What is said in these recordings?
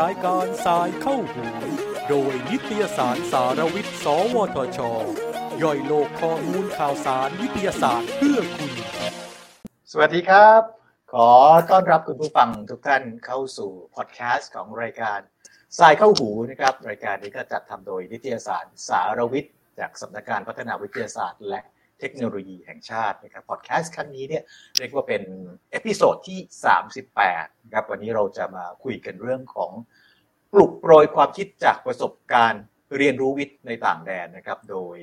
รายการสายเข้าหูโดยนิตยสารสารวิทย์ สวทช ย่อยโลกข้อมูลข่าวสารวิทยาศาสตร์เพื่อคุณ สวัสดีครับ ขอต้อนรับคุณผู้ฟังทุกท่านเข้าสู่พอดแคสต์ของรายการสายเข้าหูนะครับ รายการนี้ก็จัดทำโดยนิตยสารสารวิทย์ จากสำนักงานพัฒนาวิทยาศาสตร์ และ เทคโนโลยีแห่งชาตินะครับพอดแคสต์ครั้งนี้เนี่ยเรียกว่าเป็นepisode ที่ 38นะครับวันนี้เราจะมาคุยกันเรื่องของปลุกโปรยความคิดจากประสบการณ์เรียนรู้วิทย์ในต่างแดนนะครับ โดย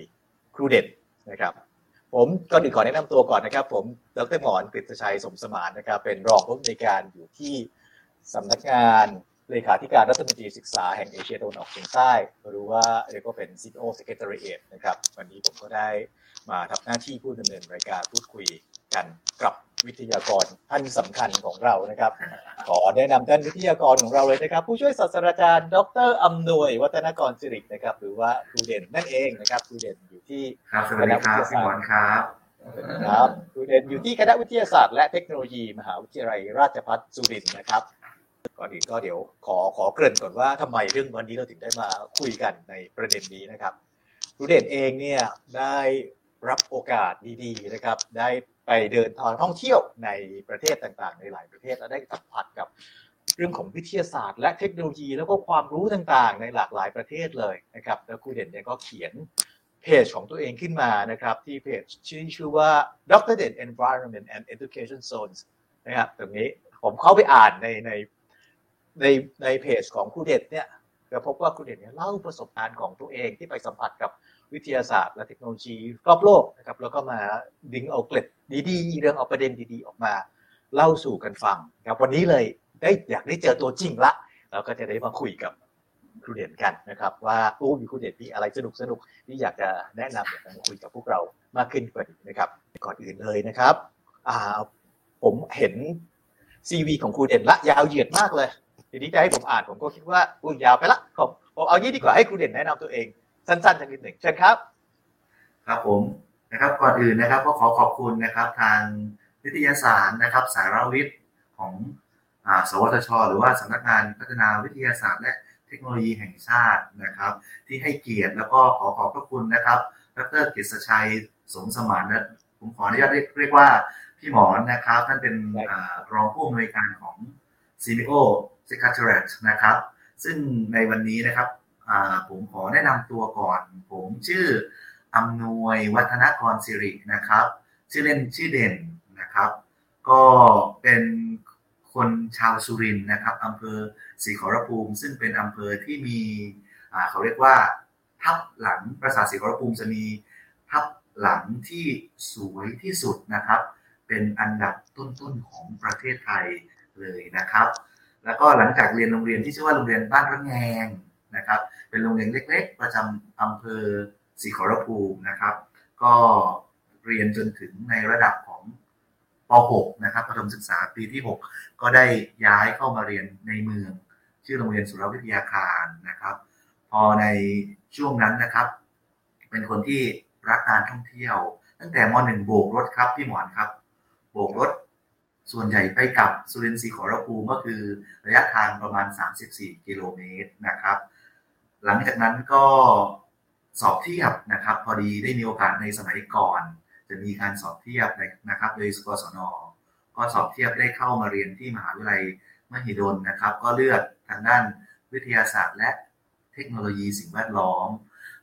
ครูเด่นนะครับ ผมก่อนอื่นขอแนะนำตัวก่อนนะครับ ผมดรหมอนกฤษชัยสมสมานนะครับ เป็นรองผู้อำนวยการอยู่ที่สำนักงานเลขาธิการรัฐมนตรีศึกษาแห่งเอเชียตะวันออกเฉียงใต้หรือว่าเรียกว่าเป็น SEAMEO Secretariat นะครับ วันนี้ผมก็ได้ มาทำหน้าที่ผู้ดำเนินรายการพูดคุยกันกับวิทยากรท่านสำคัญของเรานะครับ ขอแนะนำท่านวิทยากรของเราเลยนะครับ ผู้ช่วยศาสตราจารย์ ดรอำนวย วัฒนกรสิรินะครับ หรือว่าครูเด่นนั่นเองนะครับครูเด่นอยู่ที่ครับสวัสดีครับพี่หมอนครับครับครูเด่นอยู่ที่คณะวิทยาศาสตร์และเทคโนโลยีมหาวิทยาลัยราชภัฏสุรินทร์นะครับก่อนอื่นก็เดี๋ยวขอขอเกริ่นก่อนว่าทำไมเรื่องวันนี้เราถึงได้มาคุยกันในประเด็นนี้นะครับครูเด่นเองเนี่ยได้ รับโอกาสดีๆนะครับ ได้ไปเดินทางท่องเที่ยวในประเทศต่างๆ ในหลายประเทศและได้สัมผัสกับเรื่องของวิทยาศาสตร์ และเทคโนโลยี แล้วก็ความรู้ต่างๆ ในหลากหลายประเทศเลยนะครับแล้วครูเด่นเนี่ยก็เขียนเพจของตัวเองขึ้นมานะครับ ที่เพจชื่อชื่อว่า Dr. เด่น Environment and Education Zones นะครับตรงนี้ผมเข้าไปอ่านในในในในเพจของครูเด่นเนี่ยก็พบว่าครูเด่นเนี่ยเล่าประสบการณ์ของตัวเองที่ไปสัมผัสกับ วิทยาศาสตร์และเทคโนโลยีรอบโลกนะครับแล้วก็มาดึงเอาเกล็ดดีๆเรื่องเอาประเด็นดีๆออกมาเล่าสู่กันฟังครับวันนี้เลยได้อยากได้เจอตัวจริงละเราก็จะได้มาคุยกับครูเด่นกันนะครับ ว่าโอ้มีครูเด่นมีอะไรสนุกสนุกที่อยากจะแนะนำอยากจะมาคุยกับพวกเรามากขึ้นกว่านี้นะครับก่อนอื่นเลยนะครับอ่าผมเห็นซีวีของครูเด่นละยาวเหยียดมากเลยทีนี้จะให้ผมอ่านผมก็คิดว่าอุ้ยยาวไปละผมผมเอายี่ดีกว่าให้ครูเด่นแนะนำตัวเอง สั้นๆสักนิดหนึ่งเชิญครับ ครับผมนะครับก่อนอื่นนะครับก็ขอขอบคุณนะครับทางนิตยสารนะครับ สารวิทย์ของอ่าสวทช หรือว่าสำนักงานพัฒนาวิทยาศาสตร์และเทคโนโลยีแห่งชาตินะครับ ที่ให้เกียรติแล้วก็ขอขอบพระคุณนะครับดรกฤษชัยสมสมานนะผมขออนุญาตเรียกเรียกว่าพี่หมอนนะครับท่านเป็นได้ครับอ่ารองผู้อำนวยการของ CMO Secretariat นะครับ ซึ่งในวันนี้นะครับอ่า ผมขอแนะนำตัวก่อน ผมชื่ออำนวยวัฒนกรสิรินะครับ ชื่อเล่นชื่อเด่นนะครับ ก็เป็นคนชาวสุรินทร์นะครับอำเภอศรีขอรภูมิ ซึ่งเป็นอำเภอที่มีเขาเรียกว่า ทับหลังปราสาทศรีขอรภูมิจะมีทับหลังที่สวยที่สุดนะครับ เป็นอันดับต้นๆของประเทศไทยเลยนะครับ แล้วก็หลังจากเรียนโรงเรียนที่ชื่อว่าโรงเรียนบ้านระแงง นะครับ เป็นโรงเรียนเล็ก ๆ ประจำอำเภอศรีขอรภูมินะครับ ก็เรียนจนถึงในระดับของป .6 นะครับประถมศึกษาปีที่ 6 ก็ได้ย้ายเข้ามาเรียนในเมือง ชื่อโรงเรียนสุรวิทยาคารนะครับ พอในช่วงนั้นนะครับ เป็นคนที่รักการท่องเที่ยว ตั้งแต่ม .1 โบกรถครับพี่หมอนครับ โบกรถส่วนใหญ่ไปกลับสุรินทร์ศรีขอรภูมิก็คือระยะทางประมาณ 34 กิโลเมตรนะครับ หลังจากนั้นก็สอบเทียบนะครับ พอดีได้มีโอกาสในสมัยก่อน จะมีการสอบเทียบนะครับ โดยสกศนก็สอบเทียบได้เข้ามาเรียนที่มหาวิทยาลัยมหิดลนะครับ ก็เลือกทางด้านวิทยาศาสตร์ และเทคโนโลยีสิ่งแวดล้อม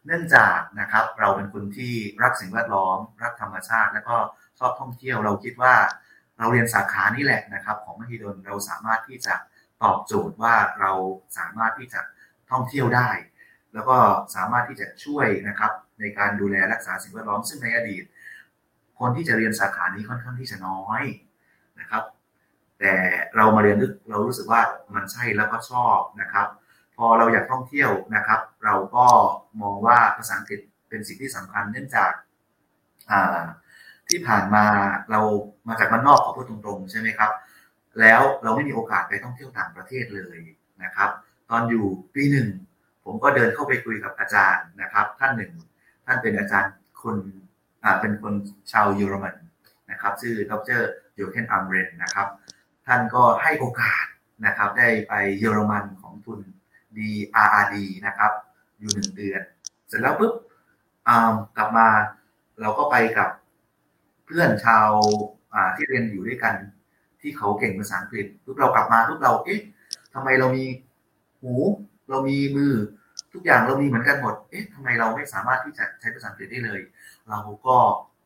เนื่องจากนะครับเราเป็นคนที่รักสิ่งแวดล้อม รักธรรมชาติ และก็ชอบท่องเที่ยวเราคิดว่า เราเรียนสาขานี้แหละนะครับ ของมหิดลเราสามารถที่จะตอบโจทย์ว่าเราสามารถที่จะ ท่องเที่ยวได้ แล้วก็สามารถที่จะช่วยนะครับในการดูแลรักษาสิ่งแวดล้อมซึ่งในอดีต คนที่จะเรียนสาขานี้ค่อนข้างที่จะน้อยนะครับ แต่เรามาเรียนลึกเรารู้สึกว่ามันใช่แล้วก็ชอบนะครับ พอเราอยากท่องเที่ยวนะครับ เราก็มองว่าภาษาอังกฤษเป็นสิ่งที่สำคัญเนื่องจากที่ผ่านมาเรามาจากบ้านนอกขอพูดตรงๆ ใช่ไหมครับ แล้วเราไม่มีโอกาสไปท่องเที่ยวต่างประเทศเลยนะครับ ตอนอยู่ปีหนึ่ง ผมก็เดินเข้าไปคุยกับอาจารย์นะครับ ท่านหนึ่ง ท่านเป็นอาจารย์คนอ่าเป็นคนชาวเยอรมันนะครับ ชื่อดรโยเคนอัมเรนนะครับ ท่านก็ให้โอกาสนะครับ ได้ไปเยอรมันของทุน DRRD นะครับ อยู่หนึ่งเดือน เสร็จแล้วปุ๊บกลับมาเราก็ไปกับเพื่อนชาวที่เรียนอยู่ด้วยกัน ที่เขาเก่งภาษาอังกฤษปุ๊บเรากลับมาปุ๊บเราเอ๊ะทำไมเรามี หูเรามีมือ ทุกอย่างเรามีเหมือนกันหมด เอ๊ะทำไมเราไม่สามารถที่จะใช้ภาษาอังกฤษได้เลย เราก็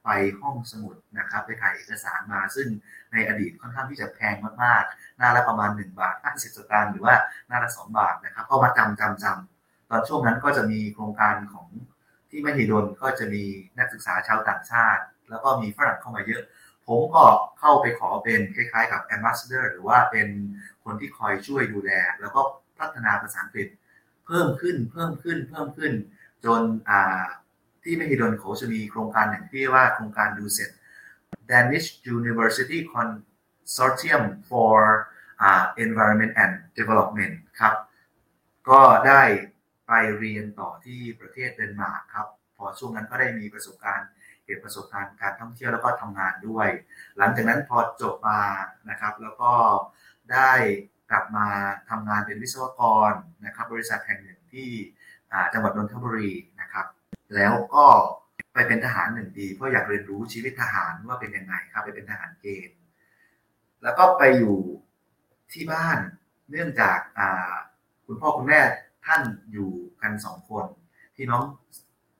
ไปห้องสมุดนะครับ ไปถ่ายเอกสารมา ซึ่งในอดีตค่อนข้างที่จะแพงมากๆหน้าละประมาณ 1 บาท50สตางค์หรือว่าหน้าละ 2 บาทนะครับ ก็มาจำจำจำตอนช่วงนั้นก็จะมีโครงการของที่มหิดลก็จะมีนักศึกษาชาวต่างชาติ แล้วก็มีฝรั่งเข้ามาเยอะ ผมก็เข้าไปขอเป็นคล้ายๆ กับ ambassador หรือว่าเป็นคนที่คอยช่วยดูแล แล้วก็ พัฒนาภาษาอังกฤษ เพิ่มขึ้นเพิ่มขึ้นเพิ่มขึ้น จนที่มหิดลเขาจะมีโครงการหนึ่งที่ว่าโครงการดูเสร็จ Danish University Consortium for uh, Environment and Development ครับ ก็ได้ไปเรียนต่อที่ประเทศเดนมาร์กครับ พอช่วงนั้นก็ได้มีประสบการณ์เก็บประสบการณ์การท่องเที่ยวแล้วก็ทำงานด้วย หลังจากนั้นพอจบมานะครับ แล้วก็ได้ กลับมาทำงานเป็นวิศวกรนะครับ บริษัทแห่งหนึ่งที่จังหวัดนนทบุรีนะครับ แล้วก็ไปเป็นทหารหนึ่งปีเพราะอยากเรียนรู้ชีวิตทหารว่าเป็นยังไงครับไปเป็นทหารเกณฑ์แล้วก็ไปอยู่ที่บ้านเนื่องจากคุณพ่อคุณแม่ท่านอยู่กันสองคนพี่น้อง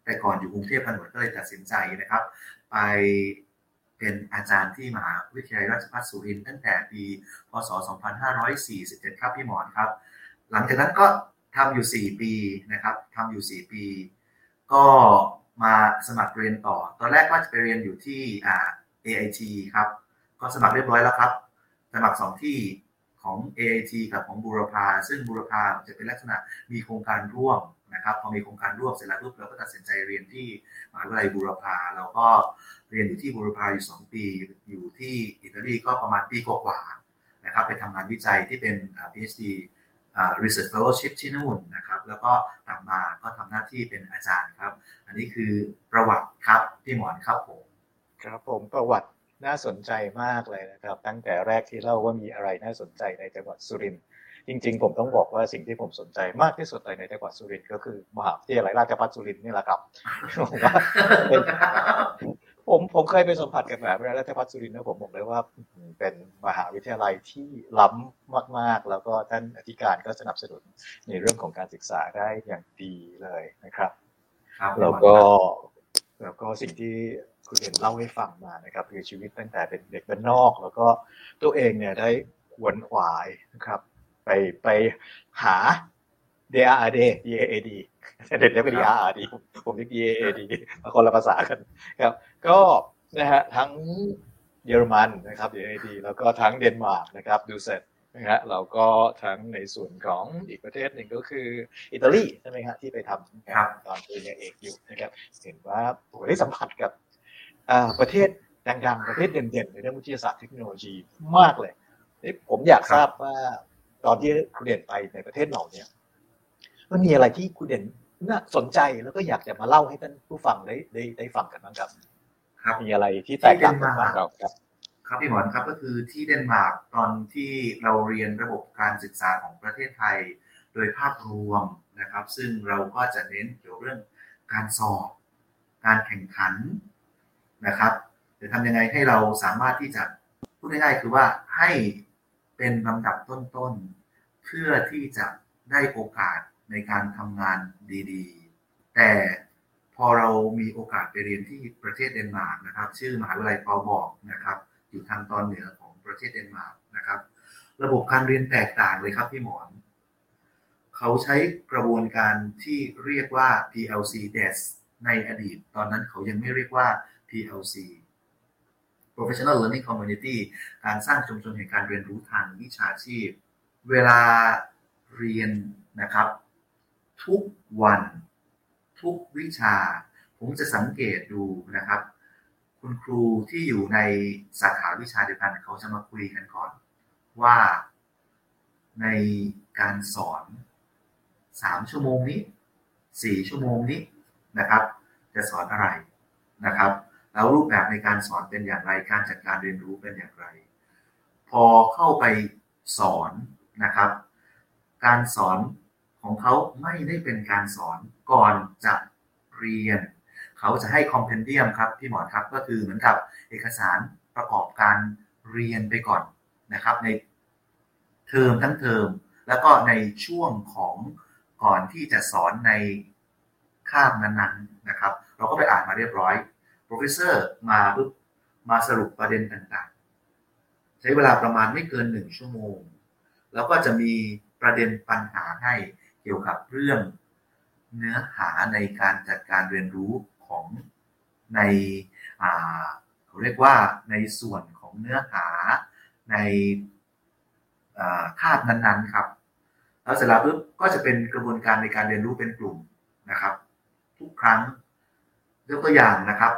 แต่ก่อนอยู่กรุงเทพกันหมดก็เลยตัดสินใจนะครับ ไป เป็นอาจารย์ที่มหาวิทยาลัยราชภัฏสุรินทร์ตั้งแต่ปี พศ 2547 ครับพี่หมอนครับ หลังจากนั้นก็ทำอยู่ 4 ปีนะครับทำอยู่ 4 ปี ก็มาสมัครเรียนต่อ ตอนแรกว่าจะไปเรียนอยู่ที่อ่า AIT ครับ ก็สมัครเรียบร้อยแล้วครับ สมัครสองที่ของ AIT กับของบูรพา ซึ่งบูรพาจะเป็นลักษณะมีโครงการร่วม นะครับพอมีโครงการร่วมเสร็จแล้วปุ๊บเราก็ตัดสินใจเรียนที่มหาวิทยาลัยบูรพาเราก็เรียนอยู่ที่บูรพาอยู่ 2 ปี อยู่ที่อิตาลีก็ประมาณปีกว่าๆนะครับไปทำงานวิจัยที่เป็น PhD Research Fellowship ที่นู่นนะครับแล้วก็กลับมาก็ทำหน้าที่เป็นอาจารย์ครับ อันนี้คือประวัติครับพี่หมอนครับผมครับผมประวัติน่าสนใจมากเลยนะครับ ตั้งแต่แรกที่เล่าว่ามีอะไรน่าสนใจในจังหวัดสุรินทร์ จริง ๆ ผมต้องบอกว่าสิ่งที่ผมสนใจมากที่สุดเลยในจังหวัดสุรินทร์ก็คือมหาวิทยาลัยราชภัฏสุรินทร์นี่แหละครับผมว่าผมผมเคยไปสัมผัสกับมหาวิทยาลัยราชภัฏสุรินทร์นะผมบอกเลยว่าเป็นมหาวิทยาลัยที่ล้ำมาก ๆ แล้วก็ท่านอธิการก็สนับสนุนในเรื่องของการศึกษาได้อย่างดีเลยนะครับแล้วก็แล้วก็สิ่งที่คุณเห็นเล่าให้ฟังมานะครับคือชีวิตตั้งแต่เป็นเด็กบ้านนอก แล้วก็ตัวเองเนี่ยได้ขวนขวายนะครับ ไปไปหา DRD DAAD เด็กเรียกว่า DRD ผมเรียก DAAD มาคนละภาษากันครับ ก็นะฮะทั้งเยอรมันนะครับ DAAD แล้วก็ทั้งเดนมาร์กนะครับดูเสร็จนะฮะเราก็ทั้งในส่วนของอีกประเทศหนึ่งก็คืออิตาลีใช่ไหมครับที่ไปทำตอนปริญญาเอกอยู่นะครับเห็นว่าผมได้สัมผัสกับประเทศดังๆ ประเทศเด่นๆ ในเรื่องวิทยาศาสตร์เทคโนโลยีมากเลยนี่ผมอยากทราบว่า ตอนที่คุณเด่นไปในประเทศเราเนี่ยมันมีอะไรที่คุณเด่นน่าสนใจแล้วก็อยากจะมาเล่าให้ท่านผู้ฟังได้ได้ได้ฟังกันบ้างครับครับมีอะไรที่แตกต่างกันบ้างครับ ครับพี่หมอนครับก็คือที่เดนมาร์กตอนที่เราเรียนระบบการศึกษาของประเทศไทย โดยภาพรวมนะครับ ซึ่งเราก็จะเน้นเกี่ยวเรื่องการสอบ การแข่งขันนะครับจะทำยังไงให้เราสามารถที่จะพูดง่ายๆคือว่าให้เป็นลำดับต้นๆ เพื่อที่จะได้โอกาสในการทำงานดีๆ แต่พอเรามีโอกาสไปเรียนที่ประเทศเดนมาร์กนะครับ ชื่อมหาวิทยาลัยปาบอกนะครับ อยู่ทางตอนเหนือของประเทศเดนมาร์กนะครับ ระบบการเรียนแตกต่างเลยครับพี่หมอน เขาใช้กระบวนการที่เรียกว่า PLC DES ในอดีต ตอนนั้นเขายังไม่เรียกว่า PLC Professional Learning Community การสร้างชุมชนแห่งการเรียนรู้ทางวิชาชีพ เวลาเรียนนะครับ ทุกวัน ทุกวิชา ผมจะสังเกตดูนะครับ คุณครูที่อยู่ในสาขาวิชาเดียวกันเขาจะมาคุยกันก่อน ว่าในการสอนสามชั่วโมงนี้สี่ชั่วโมงนี้นะครับ จะสอนอะไรนะครับ แล้วรูปแบบในการสอนเป็นอย่างไร การจัดการเรียนรู้เป็นอย่างไร พอเข้าไปสอน นะครับ การสอนของเขาไม่ได้เป็นการสอนก่อนจะเรียน เขาจะให้ compendium ครับพี่หมอนครับก็คือเหมือนกับเอกสารประกอบการเรียนไปก่อนนะครับ ในเทอมทั้งเทอมแล้วก็ในช่วงของก่อนที่จะสอนในคาบนั้นๆนะครับ เราก็ไปอ่านมาเรียบร้อย professor มาปุ๊บมาสรุปประเด็นต่างๆ ใช้เวลาประมาณไม่เกินหนึ่งชั่วโมง แล้วก็จะมีประเด็นปัญหาให้เกี่ยวกับเรื่องเนื้อหาในการจัดการเรียนรู้ของในเขาเรียกว่าในส่วนของเนื้อหาในคาบนั้นๆครับแล้วเสร็จแล้วปุ๊บก็จะเป็นกระบวนการในการเรียนรู้เป็นกลุ่มนะครับ ทุกครั้งยกตัวอย่างนะครับ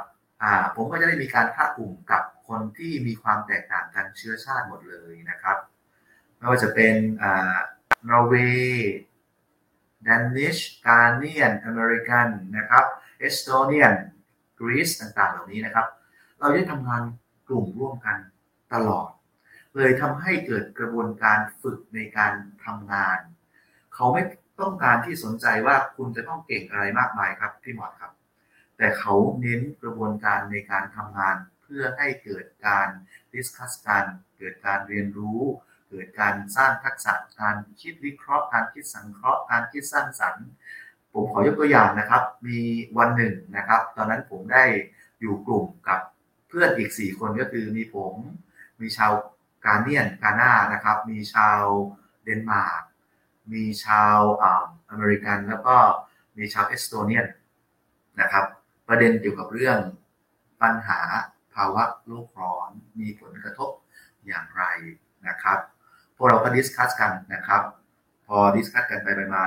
ผมก็จะได้มีการค่ากลุ่มกับคนที่มีความแตกต่างกันเชื้อชาติหมดเลยนะครับ ไม่ว่าจะเป็นนอร์เวย์ Danish Ghanaian อเมริกันนะครับ Estonian กรีซต่างๆ เหล่านี้นะครับ เราได้ทำงานกลุ่มร่วมกันตลอด เลยทำให้เกิดกระบวนการฝึกในการทำงาน เขาไม่ต้องการที่สนใจว่าคุณจะต้องเก่งอะไรมากมายครับพี่หมอนครับ แต่เขาเน้นกระบวนการในการทำงาน เพื่อให้เกิดการ discuss กันเกิดการเรียนรู้ เกิดการสร้างทักษะการคิดวิเคราะห์ การคิดสังเคราะห์ การคิดสร้างสรรค์ ผมขอยกตัวอย่างนะครับ มีวันหนึ่งนะครับ ตอนนั้นผมได้อยู่กลุ่มกับเพื่อนอีก 4 คนก็คือมีผม มีชาว Ghanaian กานานะครับ มีชาวเดนมาร์กมีชาวอเมริกันแล้วก็มีชาว Estonian นะครับ ประเด็นเกี่ยวกับเรื่องปัญหาภาวะโลกร้อนมีผลกระทบอย่างไรนะครับ พวกเราก็ discuss กันนะครับ พอ discuss กันไปไปมา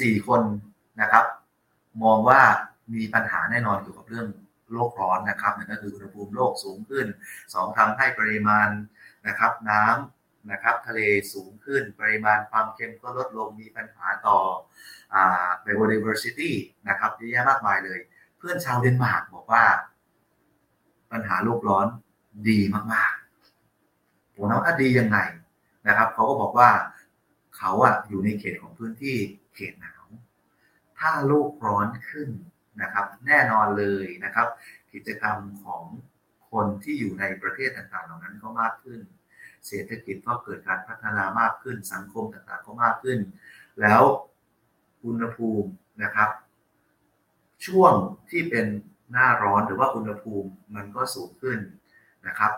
สี่คนนะครับ มองว่ามีปัญหาแน่นอนเกี่ยวกับเรื่องโลกร้อนนะครับนั่นก็คืออุณหภูมิโลกสูงขึ้นสองทำให้ปริมาณนะครับ น้ำนะครับทะเลสูงขึ้นปริมาณความเค็มก็ลดลงมีปัญหาต่ออ biodiversity นะครับเยอะแยะมากมายเลย เพื่อนชาวเดนมาร์กบอกว่า ปัญหาโลกร้อนดีมากๆผมว่าดียังไง นะครับเขาก็บอกว่าเขาอะอยู่ในเขตของพื้นที่เขตหนาว ถ้าโลกร้อนขึ้นนะครับ แน่นอนเลยนะครับ กิจกรรมของคนที่อยู่ในประเทศต่างๆ เหล่านั้นก็มากขึ้น เศรษฐกิจก็เกิดการพัฒนามากขึ้น สังคมต่างๆ ก็มากขึ้น แล้วอุณหภูมินะครับ ช่วงที่เป็นหน้าร้อนหรือว่าอุณหภูมิมันก็สูงขึ้นนะครับ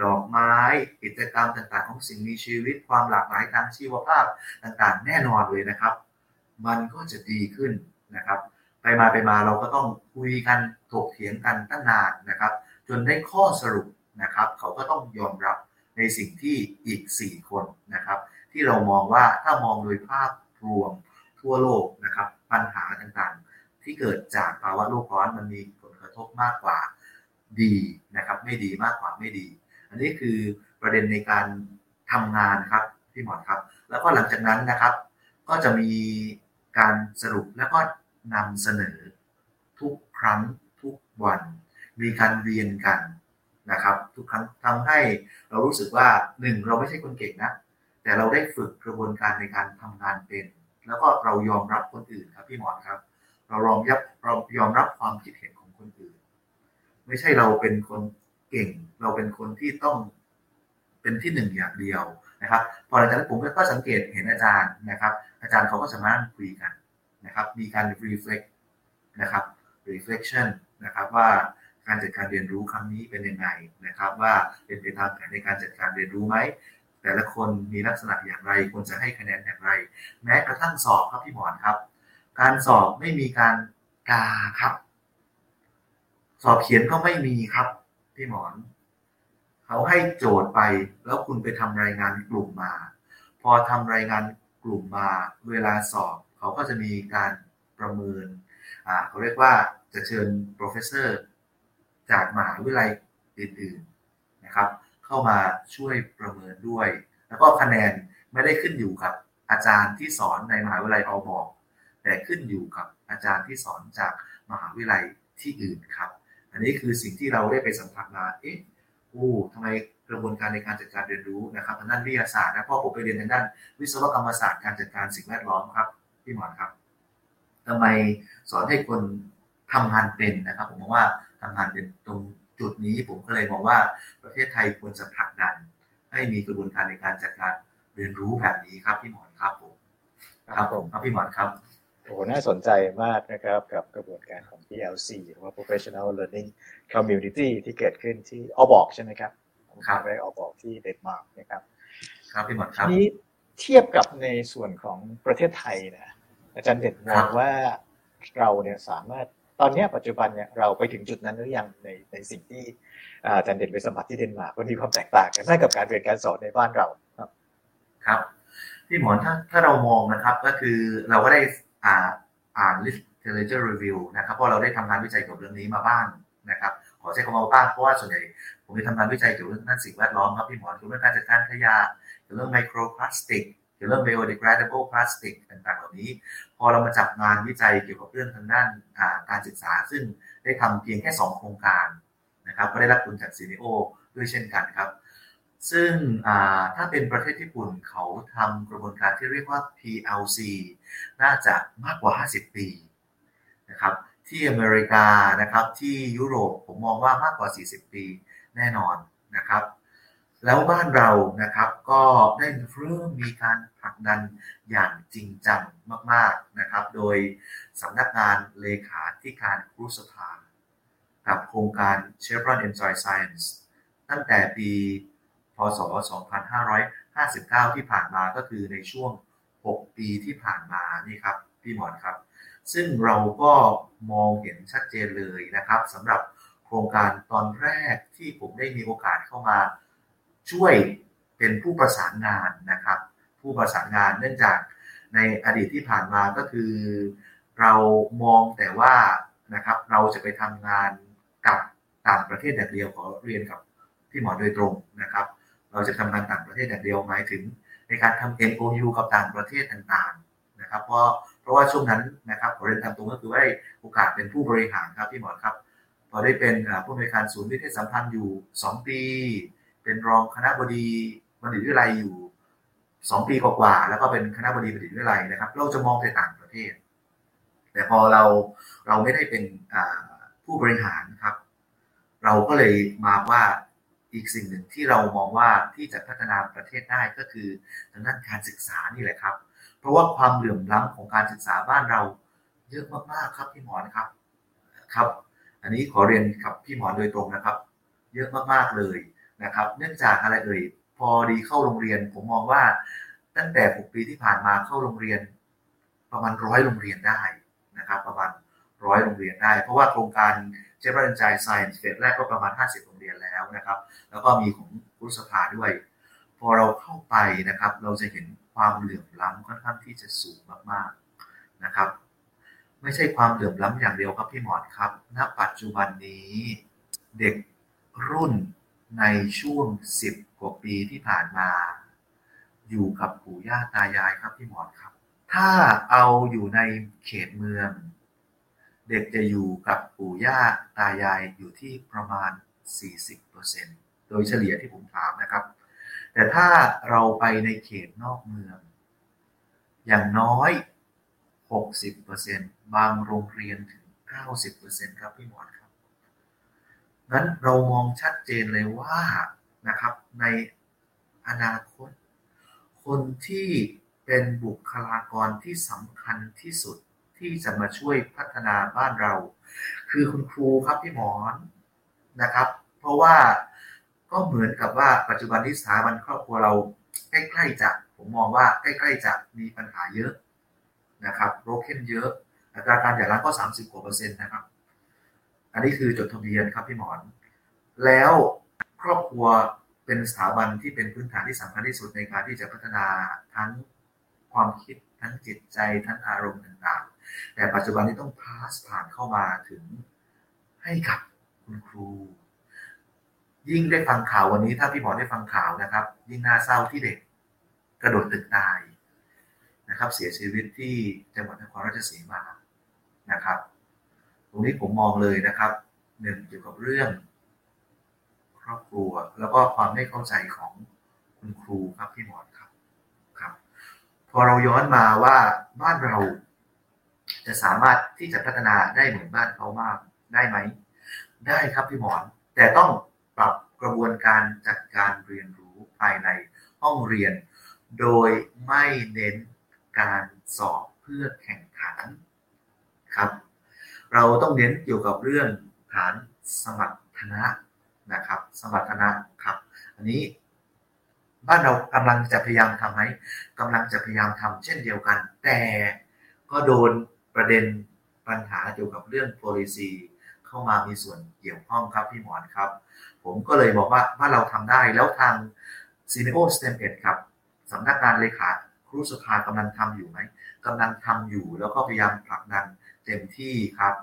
ดอกไม้ กิจกรรมต่างๆ ของสิ่งมีชีวิตความหลากหลายทางชีวภาพต่างๆ แน่นอนเลยนะครับ มันก็จะดีขึ้นนะครับ ไปมาไปมาเราก็ต้องคุยกันถกเถียงกันตั้งนานนะครับ จนได้ข้อสรุปนะครับ เขาก็ต้องยอมรับในสิ่งที่อีก 4 คนนะครับ ที่เรามองว่าถ้ามองโดยภาพรวมทั่วโลกนะครับ ปัญหาต่างๆ ที่เกิดจากภาวะโลกร้อนมันมีผลกระทบมากกว่าดีนะครับ ไม่ดีมากกว่าไม่ดี อันนี้คือประเด็นในการทำงานครับพี่หมอครับ แล้วก็หลังจากนั้นนะครับ ก็จะมีการสรุปแล้วก็นำเสนอทุกครั้งทุกวัน มีการเรียนกันนะครับ ทุกครั้งทำให้เรารู้สึกว่าหนึ่งเราไม่ใช่คนเก่งนะ แต่เราได้ฝึกกระบวนการในการทำงานเป็น แล้วก็เรายอมรับคนอื่นครับพี่หมอครับ เรายอมรับเรายอมรับความคิดเห็นของคนอื่น ไม่ใช่เราเป็นคน เก่ง เราเป็นคนที่ต้องเป็นที่หนึ่งอย่างเดียวนะครับ พอหลังจากนั้นผมก็สังเกตเห็นอาจารย์นะครับ อาจารย์เขาก็สามารถคุยกันนะครับ มีการ reflect นะครับ reflection นะครับว่าการจัดการเรียนรู้ครั้งนี้เป็นยังไงนะครับ ว่าเป็นไปตามแผนในการจัดการเรียนรู้ไหมแต่ละคนมีลักษณะอย่างไรควรจะให้คะแนนอย่างไร แม้กระทั่งสอบครับพี่หมอนครับ การสอบไม่มีการกาครับ สอบเขียนก็ไม่มีครับ พี่หมอน เขาให้โจทย์ไป แล้วคุณไปทำรายงานกลุ่มมา พอทำรายงานกลุ่มมา เวลาสอบ เขาก็จะมีการประเมินเขาเรียกว่าจะเชิญ professor จากมหาวิทยาลัยอื่นๆนะครับ เข้ามาช่วยประเมินด้วย แล้วก็คะแนนไม่ได้ขึ้นอยู่กับอาจารย์ที่สอนในมหาวิทยาลัยเอาบอก แต่ขึ้นอยู่กับอาจารย์ที่สอนจากมหาวิทยาลัยที่อื่นครับ อันนี้คือสิ่งที่เราได้ไปสัมผัสมาเอ๊ะอู้ทำไมกระบวนการในการจัดการเรียนรู้นะครับทางด้านวิทยาศาสตร์นะเพราะผมไปเรียนทางด้านวิศวกรรมศาสตร์การจัดการสิ่งแวดล้อมครับพี่หมอนครับทำไมสอนให้คนทำงานเป็นนะครับ ผมมองว่าทำงานเป็นตรงจุดนี้ผมก็เลยมองว่าประเทศไทยควรจะผลักดัน ให้มีกระบวนการในการจัดการเรียนรู้แบบนี้ครับพี่หมอนครับผมครับผมครับพี่หมอนครับ โอ้น่าสนใจมากนะครับกับกระบวนการของ PLC หรือว่า Professional Learning Community ที่เกิดขึ้นที่อบอกใช่ไหมครับครับไปอบอกที่เดนมาร์กนะครับครับพี่หมอนครับนี้เทียบกับในส่วนของประเทศไทยนะอาจารย์เด่นมองว่าเราเนี่ยสามารถตอนนี้ปัจจุบันเนี่ยเราไปถึงจุดนั้นหรือยังในในสิ่งที่อาจารย์เด่นไปสมัครที่เดนมาร์กมันมีความแตกต่างกันได้กับการเรียนการสอนในบ้านเราครับ ครับพี่หมอนถ้าถ้าเรามองนะครับก็คือเราก็ได้ อ่าอ่าน literature review นะครับเพราะเราได้ทำงานวิจัยเกี่ยวกับเรื่องนี้มาบ้างนะครับขอใช้คำว่าบ้างเพราะว่าส่วนใหญ่ผมได้ทำงานวิจัยเกี่ยวกับเรื่องด้านสิ่งแวดล้อมครับพี่หมอนเกี่ยวกับเรื่องการจัดการขยะเกี่ยวกับเรื่องไมโครพลาสติกเกี่ยวกับเรื่อง biodegradable plastic ต่างๆ เหล่านี้ พอเรามาจับงานวิจัยเกี่ยวกับเรื่องทางด้านการศึกษา ซึ่งได้ทำเพียงแค่ 2 โครงการนะครับก็ได้รับทุนจากซีนิโอด้วยเช่นกันครับ ซึ่งถ้าเป็นประเทศญี่ปุ่นเขาทำกระบวนการที่เรียกว่า PLC น่าจะมากกว่า 50 ปีนะครับที่อเมริกานะครับที่ยุโรปผมมองว่ามากกว่า 40 ปีแน่นอนนะครับแล้วบ้านเรานะครับก็ได้เริ่มมีการผลักดันอย่างจริงจังมาก ๆนะครับ โดยสำนักงานเลขาธิการครุสภากับโครงการ Chevron Enjoy Science ตั้งแต่ปี พศ 2559 ที่ผ่านมาก็คือในช่วง 6 ปีที่ผ่านมานี่ครับพี่หมอนครับ ซึ่งเราก็มองเห็นชัดเจนเลยนะครับสำหรับโครงการตอนแรกที่ผมได้มีโอกาสเข้ามาช่วยเป็นผู้ประสานงานนะครับ ผู้ประสานงานเนื่องจากในอดีตที่ผ่านมาก็คือ เรามองแต่ว่านะครับเราจะไปทำงานกับต่างประเทศอย่างเดียวขอเรียนกับพี่หมอโดยตรงนะครับ เราจะทำงานต่างประเทศอย่างเดียวหมายถึง ในการทำ MOU กับต่างประเทศต่างๆนะครับเพราะเพราะว่าช่วงนั้นนะครับขอเรียนตามตรงก็คือได้โอกาสเป็นผู้บริหารครับพี่หมอครับพอได้เป็นผู้บริการศูนย์วิทยสัมพันธ์อยู่ 2 ปี เป็นรองคณะบดีบัณฑิตวิทยาลัยอยู่ 2 ปีกว่าๆแล้วก็เป็นคณะบดีบัณฑิตวิทยาลัยนะครับ เราจะมองไปต่างประเทศ แต่พอเราเราไม่ได้เป็นผู้บริหารครับ เราก็เลยมาว่า อีกสิ่งหนึ่งที่เรามองว่าที่จะพัฒนาประเทศได้ก็คือทางด้านการศึกษานี่แหละครับ เพราะว่าความเหลื่อมล้ำของการศึกษาบ้านเราเยอะมากๆครับพี่หมอนครับครับ อันนี้ขอเรียนกับพี่หมอนโดยตรงนะครับ เยอะมากๆเลยนะครับ เนื่องจากอะไรเอ่ยพอดีเข้าโรงเรียน ผมมองว่าตั้งแต่ 6 ปีที่ผ่านมาเข้าโรงเรียน ประมาณร้อยโรงเรียนได้นะครับ ประมาณร้อยโรงเรียนได้ เพราะว่าโครงการ เจฟเฟอร์นจายไซน์เฟสแรกก็ประมาณ 50โรงเรียนแล้วนะครับ แล้วก็มีของรุสภาด้วย พอเราเข้าไปนะครับ เราจะเห็นความเหลื่อมล้ำค่อนข้างที่จะสูงมากๆนะครับ ไม่ใช่ความเหลื่อมล้ำอย่างเดียวครับพี่หมอนครับ ณ ปัจจุบันนี้เด็กรุ่นในช่วง 10 กว่าปีที่ผ่านมา อยู่กับปู่ย่าตายายครับพี่หมอนครับ ถ้าเอาอยู่ในเขตเมือง เด็กจะอยู่กับปู่ย่าตายายอยู่ที่ประมาณ 40%โดยเฉลี่ยที่ผมถามนะครับ แต่ถ้าเราไปในเขตนอกเมือง อย่างน้อย 60%บางโรงเรียนถึง 90%ครับพี่หมอนครับงั้นเรามองชัดเจนเลยว่านะครับในอนาคต คนที่เป็นบุคลากรที่สำคัญที่สุด ที่จะมาช่วยพัฒนาบ้านเรา คือคุณครูครับพี่หมอนนะครับ เพราะว่าก็เหมือนกับว่าปัจจุบันที่สถาบันครอบครัวเราใกล้ๆจะผมมองว่าใกล้ๆจะมีปัญหาเยอะนะครับโรคเข้มเยอะอัตราการหย่าร้างก็ 30กว่าเปอร์เซ็นต์นะครับ อันนี้คือจดทะเบียนครับพี่หมอน แล้วครอบครัวเป็นสถาบันที่เป็นพื้นฐานที่สำคัญที่สุดในการที่จะพัฒนาทั้งความคิดทั้งจิตใจทั้งอารมณ์ต่าง แต่ปัจจุบันนี้ต้องพาสผ่านเข้ามาถึงให้กับคุณครู ยิ่งได้ฟังข่าววันนี้ถ้าพี่หมอได้ฟังข่าวนะครับ ยิ่งน่าเศร้าที่เด็กกระโดดตึกตายนะครับ เสียชีวิตที่จังหวัดนครราชสีมานะครับ ตรงนี้ผมมองเลยนะครับหนึ่งเกี่ยวกับเรื่อง ครอบครัว แล้วก็ความไม่เข้าใจของคุณครูครับพี่หมอนครับครับ พอเราย้อนมาว่าบ้านเรา จะสามารถที่จะพัฒนาได้เหมือนบ้านเขามากได้ไหม ได้ครับพี่หมอน แต่ต้องปรับกระบวนการจัดการเรียนรู้ภายในห้องเรียน โดยไม่เน้นการสอบเพื่อแข่งขันครับ เราต้องเน้นเกี่ยวกับเรื่องฐานสมรรถนะนะครับ สมรรถนะครับ อันนี้บ้านเรากำลังจะพยายามทำไหมกำลังจะพยายามทำเช่นเดียวกัน แต่ก็โดน ประเด็นปัญหาเกี่ยวกับเรื่อง policy เข้ามามีส่วนเกี่ยวข้องครับพี่หมอนครับ ผมก็เลยบอกว่าบ้าเราทำได้แล้วทาง c n e o STEM 1ครับสำนักงานเลขาครูสภากำลังทำอยู่ไหมกำลังทำอยู่แล้วก็พยายามผลักดันเต็มที่ครับ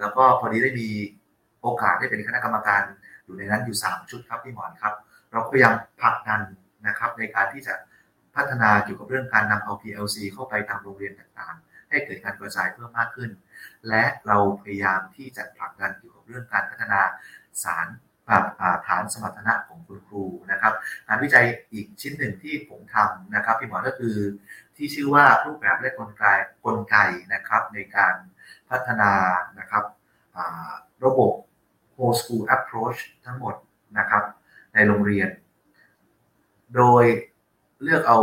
แล้วก็พอดีได้มีโอกาสได้เป็นคณะกรรมการอยู่ในนั้นอยู่ 3 ชุดครับพี่หมอนครับ เราพยายามผลักดันนะครับในการที่จะพัฒนาเกี่ยวกับเรื่องการนำเอา PLC เข้าไปตามโรงเรียนต่างๆ ให้เกิดการกระจายเพิ่มมากขึ้น และเราพยายามที่จะผลักดันเกี่ยวกับเรื่องการพัฒนาสารแบบฐานสมรรถนะของคุณครูนะครับงานวิจัยอีกชิ้นหนึ่งที่ผมทำนะครับพี่หมอก็คือที่ชื่อว่ารูปแบบและกลไกกลไกนะครับในการพัฒนานะครับระบบ whole school approach ทั้งหมดนะครับในโรงเรียน โดยเลือกเอา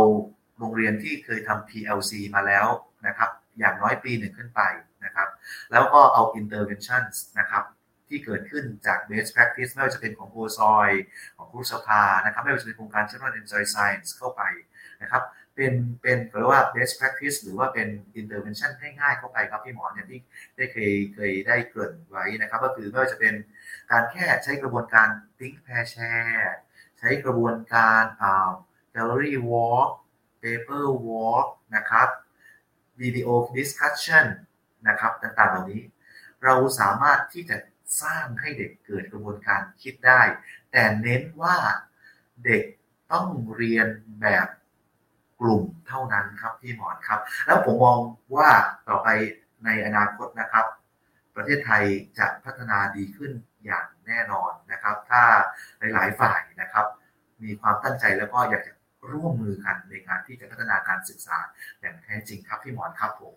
โรงเรียนที่เคยทำ PLC มาแล้วนะครับ อย่างน้อยปีหนึ่งขึ้นไปนะครับ แล้วก็เอา interventions นะครับที่เกิดขึ้นจาก best practice ไม่ว่าจะเป็นของโอซอยของครูสภานะครับไม่ว่าจะเป็นโครงการ Children Enjoy Science เข้าไปนะครับเป็นเป็นเรียกว่า best practice หรือว่าเป็น intervention ง่ายๆเข้าไปครับพี่หมอเนี่ยที่ได้เคยเคยได้เกริ่นไว้นะครับ ก็คือไม่ว่าจะเป็นการแค่ใช้กระบวนการ think pair share ใช้กระบวนการอ่า gallery walk paper walk นะครับ video discussion นะครับต่างๆเหล่านี้ เราสามารถที่จะสร้างให้เด็กเกิดกระบวนการคิดได้ แต่เน้นว่าเด็กต้องเรียนแบบกลุ่มเท่านั้นครับพี่หมอนครับ แล้วผมมองว่าต่อไปในอนาคตนะครับ ประเทศไทยจะพัฒนาดีขึ้นอย่างแน่นอนนะครับ ถ้าหลาย ๆ ฝ่ายนะครับ มีความตั้งใจแล้วก็อยากจะ ร่วมมือกันในการที่จะพัฒนาการศึกษาอย่างแท้จริงครับพี่หมอนครับผม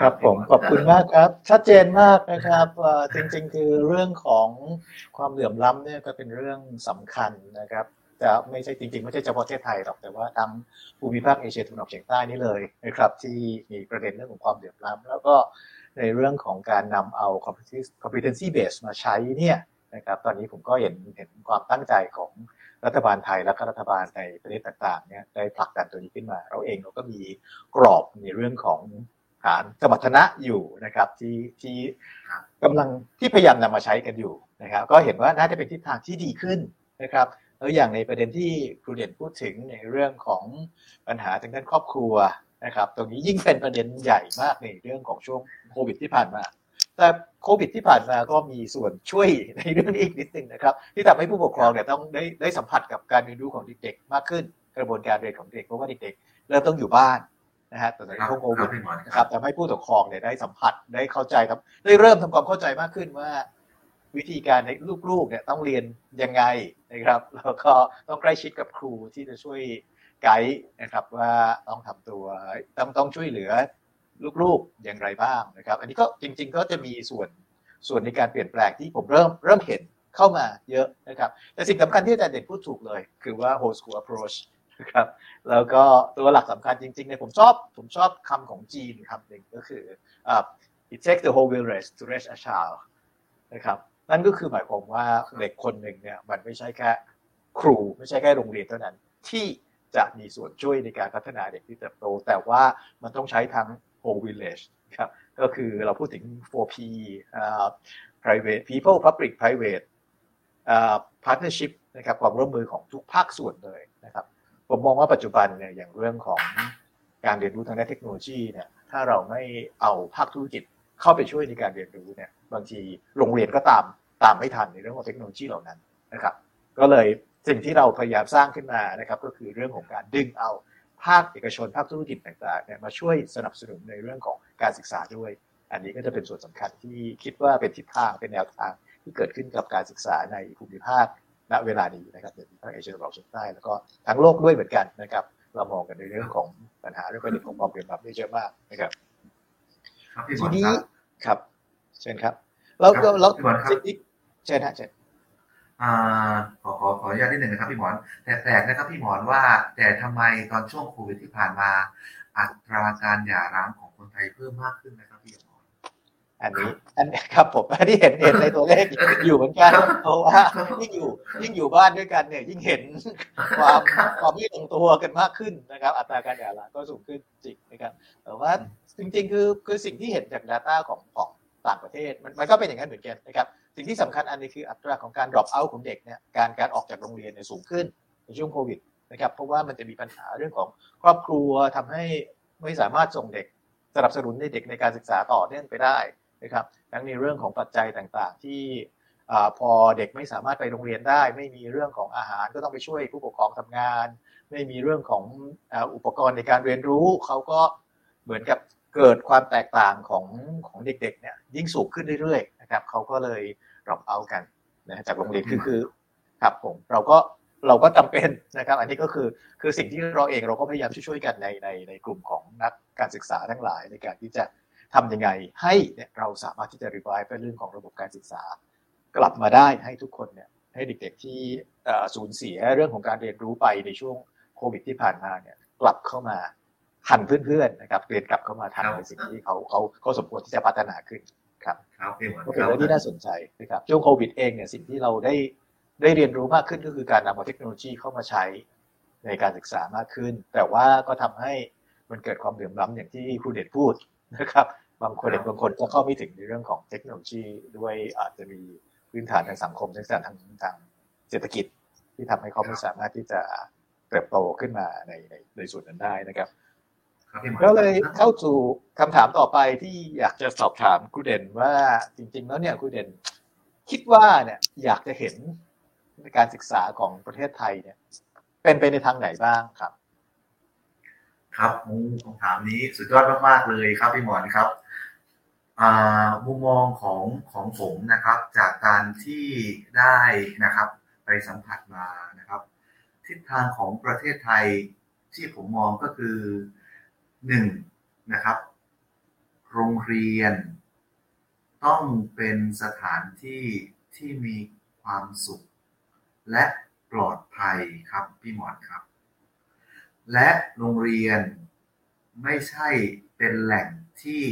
ครับผมขอบคุณมากครับ ชัดเจนมากนะครับจริงๆ คือเรื่องของความเหลื่อมล้ำเนี่ยก็เป็นเรื่องสำคัญนะครับแต่ไม่ใช่จริงๆ ไม่ใช่เฉพาะประเทศไทยหรอกแต่ว่าทั้งภูมิภาคเอเชียตะวันออกเฉียงใต้นี่เลยนะครับที่มีประเด็นเรื่องของความเหลื่อมล้ำแล้วก็ในเรื่องของการนำเอา competency base มาใช้เนี่ยนะครับตอนนี้ผมก็เห็นเห็นความตั้งใจของ รัฐบาลไทยและก็รัฐบาลในประเทศต่างๆเนี่ยได้ผลักดันตัวนี้ขึ้นมา เราเองเราก็มีกรอบในเรื่องของฐานสมรรถนะอยู่นะครับที่ที่กำลังที่พยายามนำมาใช้กันอยู่นะครับ ก็เห็นว่าน่าจะเป็นทิศทางที่ดีขึ้นนะครับแล้วอย่างในประเด็นที่ครูเด่นพูดถึงในเรื่องของปัญหาทางด้านครอบครัวนะครับ ตรงนี้ยิ่งเป็นประเด็นใหญ่มากในเรื่องของช่วงโควิดที่ผ่านมา แต่โควิดที่ผ่านมาก็มีส่วนช่วยในเรื่องนี้อีกนิดนึงนะครับ ที่ทำให้ผู้ปกครองเนี่ยต้องได้ได้สัมผัสกับการเรียนรู้ของเด็กๆมากขึ้น กระบวนการเรียนของเด็กเพราะว่าเด็กๆเริ่มต้องอยู่บ้านนะฮะตอนนี้ช่วงโควิดนะครับทำให้ผู้ปกครองเนี่ยได้สัมผัสได้เข้าใจครับ ได้เริ่มทำความเข้าใจมากขึ้นว่า วิธีการในลูกๆเนี่ยต้องเรียนยังไงนะครับ แล้วก็ต้องใกล้ชิดกับครูที่จะช่วยไกด์นะครับว่าต้องทำตัวต้องต้องช่วยเหลือ ลูกๆอย่างไรบ้างนะครับ อันนี้ก็จริง ๆ ก็จะมีส่วนส่วนในการเปลี่ยนแปลงที่ผมเริ่มเริ่มเห็นเข้ามาเยอะนะครับ แต่สิ่งสำคัญที่อาจารย์เด่นพูดถูกเลย คือว่า whole school approach นะครับแล้วก็ตัวหลักสำคัญจริงๆเนี่ยผมชอบผมชอบคำของจีนคำหนึ่งก็คือ it takes the whole village to raise a child นะครับนั่นก็คือหมายความว่าเด็กคนหนึ่งเนี่ยมันไม่ใช่แค่ครูไม่ใช่แค่โรงเรียนเท่านั้นที่จะมีส่วนช่วยในการพัฒนาเด็กที่เติบโต แต่ว่ามันต้องใช้ทั้ง whole village ครับก็คือเราพูดถึง 4P uh, private people public private uh, partnership นะครับความร่วมมือของทุกภาคส่วนเลยนะครับผมมองว่าปัจจุบันเนี่ยอย่างเรื่องของการเรียนรู้ทางด้านเทคโนโลยีเนี่ยถ้าเราไม่เอาภาคธุรกิจเข้าไปช่วยในการเรียนรู้เนี่ยบางทีโรงเรียนก็ตามตามไม่ทันในเรื่องของเทคโนโลยีเหล่านั้นนะครับ ก็เลยสิ่งที่เราพยายามสร้างขึ้นมานะครับ ก็คือเรื่องของการดึงเอา ภาคเอกชนภาคธุรกิจต่างๆเนี่ยมาช่วยสนับสนุนในเรื่องของการศึกษาด้วย อันนี้ก็จะเป็นส่วนสำคัญที่คิดว่าเป็นทิศทางเป็นแนวทางที่เกิดขึ้นกับการศึกษาในภูมิภาคณเวลานี้นะครับในภาคเอเชียตะวันออกเฉียงใต้แล้วก็ทั้งโลกด้วยเหมือนกันนะครับเรามองกันในเรื่องของปัญหาเรื่องประเด็นของความเปลี่ยนแปลงได้เยอะมากนะครับครับพี่หมทีอนนี้ครับครับเชิญครับแล้วครับแล้วพี่หมอนครับสิ่งที่เชิญฮะเชิญ อ่าขอขอขออนุญาตนิดหนึ่งนะครับพี่หมอนแต่แปลกนะครับพี่หมอนว่า แต่ทำไมตอนช่วงโควิดที่ผ่านมา อัตราการหย่าร้างของคนไทยเพิ่มมากขึ้นนะครับพี่หมอนอันนี้อันนี้ครับผมอันนี้เห็นเห็นในตัวเลขอยู่เหมือนกันเพราะว่ายิ่งอยู่ยิ่งอยู่บ้านด้วยกันเนี่ยยิ่งเห็นความความไม่ลงตัวกันมากขึ้นนะครับ อัตราการหย่าร้างก็สูงขึ้นจริงนะครับแต่ว่าจริงๆ คือคือสิ่งที่เห็นจาก Data ของของต่างประเทศมันมันก็เป็นอย่างนั้นเหมือนกันนะครับ สิ่งที่สำคัญอันนี้คืออัตราของการ drop out ของเด็กเนี่ยการการออกจากโรงเรียนเนี่ยสูงขึ้นในช่วงโควิดนะครับเพราะว่ามันจะมีปัญหาเรื่องของครอบครัวทำให้ไม่สามารถส่งเด็กสนับสนุนในเด็กในการศึกษาต่อเนื่องไปได้นะครับทั้งในเรื่องของปัจจัยต่างๆ ที่อพอเด็กไม่สามารถไปโรงเรียนได้ ไม่มีเรื่องของอาหารก็ต้องไปช่วยผู้ปกครองทำงาน ไม่มีเรื่องของอาอุปกรณ์ในการเรียนรู้เขาก็เหมือนกับเกิดความแตกต่างของของเด็กๆเนี่ยยิ่งสูงขึ้นเรื่อยๆ นะครับเขาก็เลย drop out กันนะจากโรงเรียนคือคือครับผมเราก็เราก็จำเป็นนะครับ อันนี้ก็คือคือสิ่งที่เราเองเราก็พยายามช่วยๆกันในในในกลุ่มของนักการศึกษาทั้งหลายในการที่จะทำยังไงให้เนี่ยเราสามารถที่จะ revive เรื่องของระบบการศึกษา กลับมาได้ให้ทุกคนเนี่ยให้เด็ก ๆที่เอ่อสูญเสียเรื่องของการเรียนรู้ไปในช่วงโควิดที่ผ่านมาเนี่ยกลับเข้ามาทันเพื่อนๆนะครับเรียนกลับเข้ามาทันในสิ่งที่เขาเขาเขาสมควรที่จะพัฒนาขึ้น ครับพี่หมอนก็คเป็นรับเรื่องที่น่าสนใจนะครับช่วงโควิดเองเนี่ยสิ่งที่เราได้ได้เรียนรู้มากขึ้นก็คือการนำเอาเทคโนโลยีเข้ามาใช้ในการศึกษามากขึ้น แต่ว่าก็ทำให้มันเกิดความเหลื่อมล้ำอย่างที่ครูเด่นพูดนะครับบางคนเด็กบางคนก็เข้าไม่ถึงในเรื่องของเทคโนโลยีด้วยอาจจะมีพื้นฐานทางสังคมพื้นฐานทางทางเศรษฐกิจที่ทำให้เขาไม่สามารถที่จะเติบโตขึ้นมาในในในส่วนนั้นได้นะครับครับพี่หมอน ก็เลยเข้าสู่คำถามต่อไปที่อยากจะสอบถามครูเด่นว่าจริง ๆ แล้วเนี่ยครูเด่น คิดว่าเนี่ยอยากจะเห็นการศึกษาของประเทศไทยเนี่ย เป็นไปในทางไหนบ้างครับ ครับมูคำถามนี้สุดยอดมากๆเลยครับพี่หมอนครับอ่ามุมมองของของผมนะครับ จากการที่ได้นะครับ ไปสัมผัสมานะครับ ทิศทางของประเทศไทยที่ผมมองก็คือ หนึ่งนะครับ โรงเรียน ต้องเป็นสถานที่ที่มีความสุข และปลอดภัยครับพี่หมอนครับ และโรงเรียนไม่ใช่เป็นแหล่งที่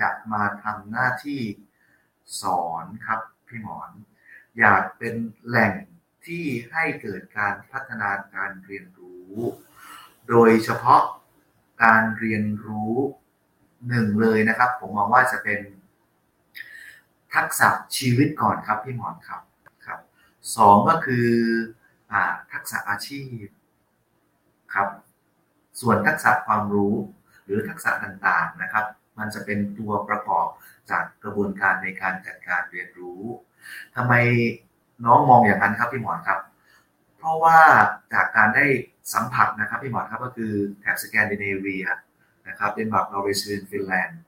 จะมาทำหน้าที่สอนครับพี่หมอน อยากเป็นแหล่งที่ให้เกิดการพัฒนาการเรียนรู้ โดยเฉพาะ การเรียนรู้หนึ่งเลยนะครับ ผมมองว่าจะเป็น ทักษะชีวิตก่อนครับพี่หมอนครับครับสองก็คืออทักษะอาชีพครับ ส่วนทักษะความรู้หรือทักษะต่างๆนะครับ มันจะเป็นตัวประกอบจากกระบวนการในการจัดการเรียนรู้ทำไมน้องมองอย่างนั้นครับพี่หมอนครับ เพราะว่าจากการได้ สัมผัสนะครับพี่หมอนครับก็คือแถบสแกนดิเนเวียนะครับเดนมาร์กนอร์เวย์สวีเดนฟินแลนด์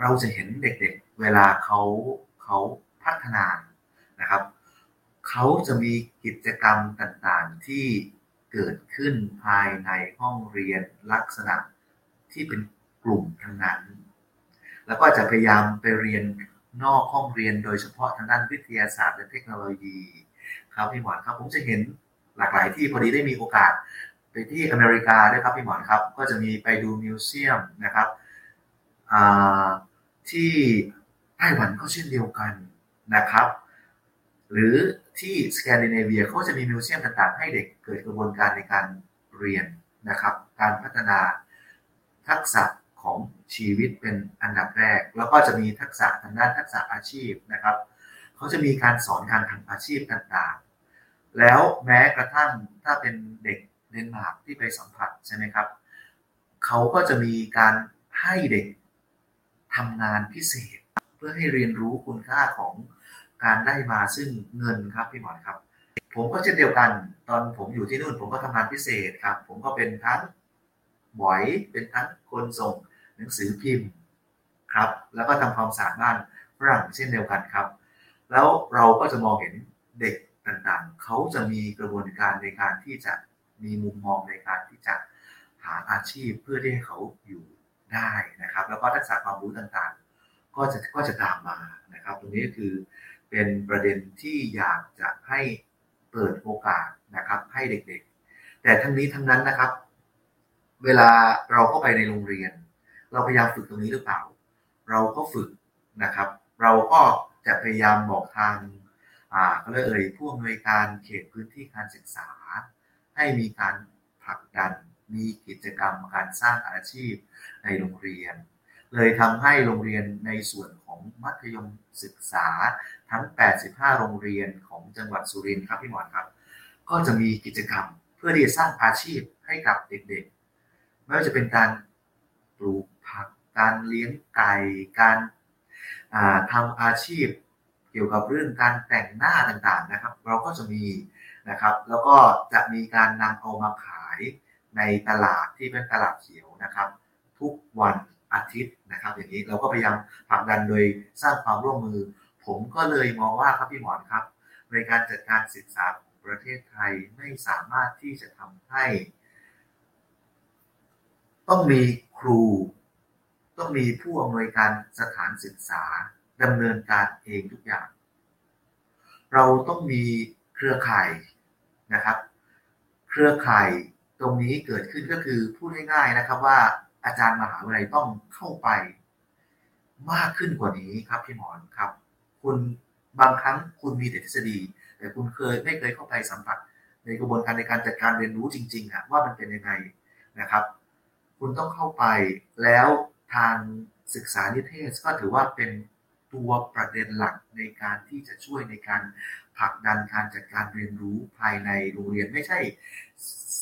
เราจะเห็นเด็กๆเวลาเขาเขาพัฒนานะครับเขาจะมีกิจกรรมต่างๆที่เกิดขึ้นภายในห้องเรียนลักษณะที่เป็นกลุ่มทั้งนั้น แล้วก็จะพยายามไปเรียนนอกห้องเรียนโดยเฉพาะทางด้านวิทยาศาสตร์และเทคโนโลยี ครับพี่หมอนครับผมจะเห็น หลากหลายที่พอดีได้มีโอกาส ไปที่อเมริกาด้วยครับพี่หมอนครับ ก็จะมีไปดูมิวเซียมนะครับที่ไต้หวันก็เช่นเดียวกันนะครับ หรือที่สแกนดิเนเวียเขาจะมีมิวเซียมต่างๆ ให้เด็กเกิดกระบวนการในการเรียนนะครับ การพัฒนาทักษะของชีวิตเป็นอันดับแรก แล้วก็จะมีทักษะทางด้านทักษะอาชีพนะครับ เขาจะมีการสอนการทำอาชีพต่างๆ แล้วแม้กระทั่งถ้าเป็นเด็กเดนมาร์กที่ไปสัมผัสใช่ไหมครับ เขาก็จะมีการให้เด็กทำงานพิเศษ เพื่อให้เรียนรู้คุณค่าของการได้มาซึ่งเงินครับพี่หมอนครับ ผมก็เช่นเดียวกัน ตอนผมอยู่ที่นู่นผมก็ทำงานพิเศษครับ ผมก็เป็นทั้งบอยเป็นทั้งคนส่งหนังสือพิมพ์ครับ แล้วก็ทำความสะอาดบ้านฝรั่งเช่นเดียวกันครับ แล้วเราก็จะมองเห็นเด็ก ต่างๆ เขาจะมีกระบวนการในการที่จะมีมุมมองในการที่จะหาอาชีพเพื่อที่ให้เขาอยู่ได้นะครับ แล้วก็ทักษะความรู้ต่างๆ ก็จะก็จะตามมานะครับ ตรงนี้ก็คือเป็นประเด็นที่อยากจะให้เปิดโอกาสนะครับ ให้เด็กๆ แต่ทั้งนี้ทั้งนั้นนะครับ เวลาเราเข้าไปในโรงเรียน เราพยายามฝึกตรงนี้หรือเปล่า เราก็ฝึกนะครับ เราก็จะพยายามบอกทาง ก็เลยเอ่ยผู้อำนวยการเขตพื้นที่การศึกษา ให้มีการผลักดันมีกิจกรรมการสร้างอาชีพในโรงเรียน เลยทำให้โรงเรียนในส่วนของมัธยมศึกษาทั้ง 85 โรงเรียนของจังหวัดสุรินทร์ครับพี่หมอนครับ ก็จะมีกิจกรรมเพื่อที่จะสร้างอาชีพให้กับเด็กๆ ไม่ว่าจะเป็นการปลูกผัก การเลี้ยงไก่ การทำอาชีพ เกี่ยวกับเรื่องการแต่งหน้าต่างๆนะครับ เราก็จะมีนะครับ แล้วก็จะมีการนำเอามาขายในตลาดที่เป็นตลาดเขียวนะครับ ทุกวันอาทิตย์นะครับ อย่างนี้เราก็พยายามผลักดันโดยสร้างความร่วมมือ ผมก็เลยมองว่าครับพี่หมอนครับ ในการจัดการศึกษาของประเทศไทยไม่สามารถที่จะทำให้ ต้องมีครู ต้องมีผู้อำนวยการสถานศึกษา ดำเนินการเองทุกอย่าง เราต้องมีเครือข่ายนะครับ เครือข่ายตรงนี้เกิดขึ้นก็คือพูดง่ายๆนะครับ ว่าอาจารย์มหาวิทยาลัยต้องเข้าไป มากขึ้นกว่านี้ครับพี่หมอนครับ คุณบางครั้งคุณมีแต่ทฤษฎี แต่คุณเคยไม่เคยเข้าไปสัมผัสในกระบวนการในการจัดการเรียนรู้จริงๆอะว่ามันเป็นยังไงนะครับ คุณต้องเข้าไปแล้วทางศึกษานิเทศก็ถือว่าเป็น ตัวประเด็นหลักในการที่จะช่วยในการผลักดันการจัดการเรียนรู้ภายในโรงเรียนไม่ใช่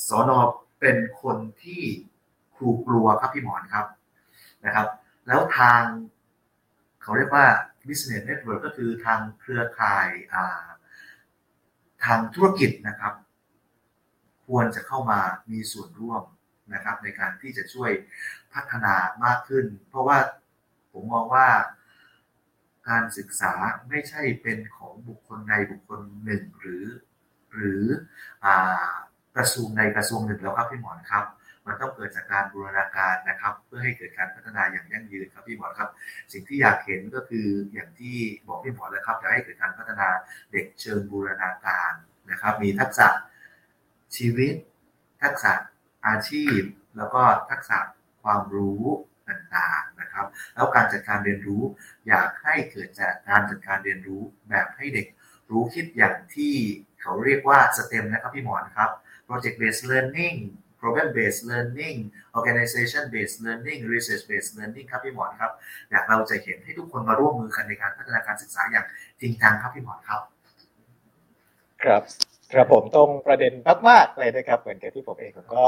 สอนอเป็นคนที่ครูกลัวครับพี่หมอนครับนะครับ แล้วทางเขาเรียกว่า business network ก็คือทางเครือข่ายทางธุรกิจนะครับ ควรจะเข้ามามีส่วนร่วมนะครับ ในการที่จะช่วยพัฒนามากขึ้น เพราะว่าผมมองว่า การศึกษาไม่ใช่เป็นของบุคคลใดบุคคลหนึ่งหรือ หรือกระทรวงใดกระทรวงหนึ่งแล้วครับพี่หมอนครับ มันต้องเกิดจากการบูรณาการนะครับ เพื่อให้เกิดการพัฒนาอย่างยั่งยืนครับพี่หมอนครับ สิ่งที่อยากเห็นก็คืออย่างที่บอกพี่หมอนแล้วครับจะให้เกิดการพัฒนาเด็กเชิงบูรณาการนะครับ มีทักษะชีวิต ทักษะอาชีพ แล้วก็ทักษะความรู้ต่างๆ นะครับ แล้วการจัดการเรียนรู้ อยากให้เกิดจากการจัดการเรียนรู้แบบให้เด็กรู้คิดอย่างที่เขาเรียกว่า STEM นะครับพี่หมอนครับ Project Based Learning Problem Based Learning Organization Based Learning Research Based Learning ครับพี่หมอนครับ อยากเราจะเห็นให้ทุกคนมาร่วมมือกันในการพัฒนาการศึกษาอย่างจริงจังครับพี่หมอนครับ ครับ ครับผมตรงประเด็นมากๆเลยนะครับ เหมือนกับที่ผมเองผมก็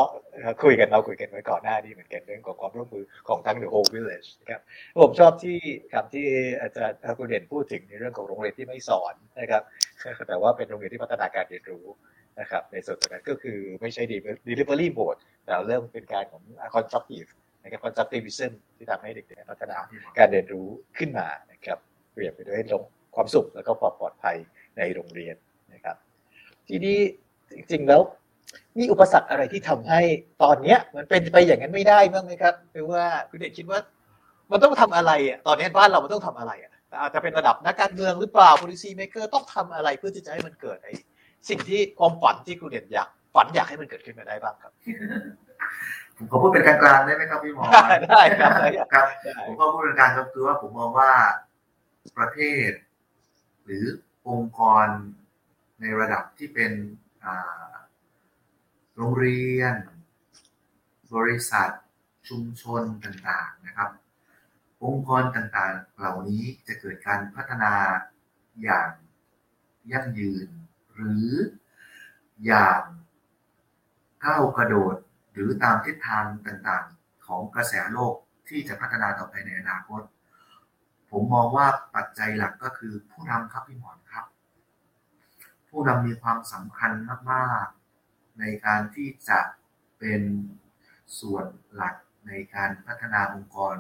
คุยกันเราคุยกันไว้ก่อนหน้านี้เหมือนกันเรื่องของความร่วมมือของทั้ง the whole village นะครับผมชอบที่คำที่อาจารย์คุณเด่นพูดถึงในเรื่องของโรงเรียนที่ไม่สอนนะครับแต่ว่าเป็นโรงเรียนที่พัฒนาการเรียนรู้นะครับในส่วนตรงนั้นก็คือไม่ใช่ delivery mode แต่เริ่มเป็นการของ constructive นะครับ constructivism ที่ทำให้เด็กๆพัฒนาการเรียนรู้ขึ้นมานะครับเปลี่ยนไปด้วยความสุขแล้วก็ความปลอดภัยในโรงเรียน ทีนี้จริงๆแล้วมีอุปสรรคอะไรที่ทำให้ตอนเนี้ยมันเป็นไปอย่างนั้นไม่ได้บ้างไหมครับหรือว่าคุณเด็กคิดว่า มันต้องทำอะไรอะตอนนี้บ้านเรามันต้องทำอะไรอะอาจจะเป็นระดับนักการเมืองหรือเปล่า policy maker ต้องทำอะไรเพื่อที่จะให้มันเกิดไอ้สิ่งที่ความฝันที่คุณเด่นอยากฝันอยากให้มันเกิดขึ้นมาได้บ้างครับผมขอพูดเป็นกลางๆได้ไหมครับพี่หมอได้ครับครับ ผมก็พูดเป็นกลางก็คือว่าผมมองว่าประเทศ หรือองค์กร ในระดับที่เป็นโรงเรียน บริษัท ชุมชนต่างๆนะครับ องค์กรต่างๆ เหล่านี้จะเกิดการพัฒนาอย่างยั่งยืน หรืออย่างก้าวกระโดดหรือตามทิศทางต่างๆ ของกระแสโลกที่จะพัฒนาต่อไปในอนาคต ผมมองว่าปัจจัยหลักก็คือผู้นำครับพี่หมอนครับ ผู้นำมีความสำคัญมาก ๆ ในการที่จะเป็นส่วนหลักในการพัฒนาองค์กร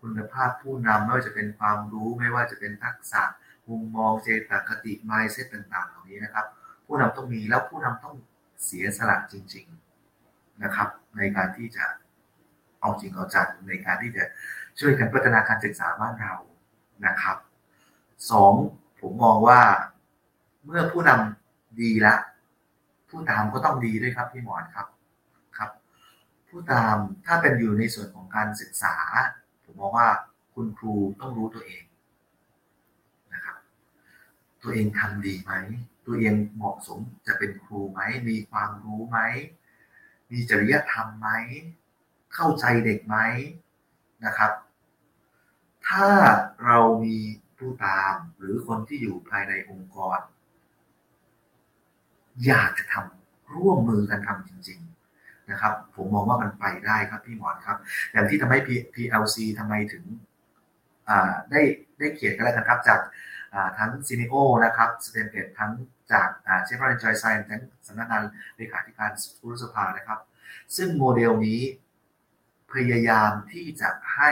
คุณภาพผู้นำไม่ว่าจะเป็นความรู้ไม่ว่าจะเป็นทักษะมุมมองเจตคติ mindset ต่าง ๆ เหล่านี้นะครับ ผู้นำต้องมีแล้วผู้นำต้องเสียสละจริง ๆนะครับ ในการที่จะเอาจริงเอาจังในการที่จะช่วยกันพัฒนาการศึกษาบ้านเรานะครับสองผมมองว่า เมื่อผู้นำดีละ ผู้ตามก็ต้องดีด้วยครับพี่หมอนครับครับ ผู้ตามถ้าเป็นอยู่ในส่วนของการศึกษา ผมมองว่าคุณครูต้องรู้ตัวเองนะครับ ตัวเองทำดีไหม ตัวเองเหมาะสมจะเป็นครูไหม มีความรู้ไหม มีจริยธรรมไหม เข้าใจเด็กไหมนะครับ ถ้าเรามีผู้ตามหรือคนที่อยู่ภายในองค์กร อยากจะทำร่วมมือกันทำจริง ๆนะครับ ผมมองว่ามันไปได้ครับพี่หมอนครับ อย่างที่ทำให้ PLC ทำไมถึงได้ได้เขียนกันแล้วกันครับจากทั้งซีนิโอนะครับสเตนเกตทั้งจากเชฟรอนจอยไซน์ทั้งสำนักงานเลขาธิการผู้รัฐสภานะครับ ซึ่งโมเดลนี้พยายามที่จะให้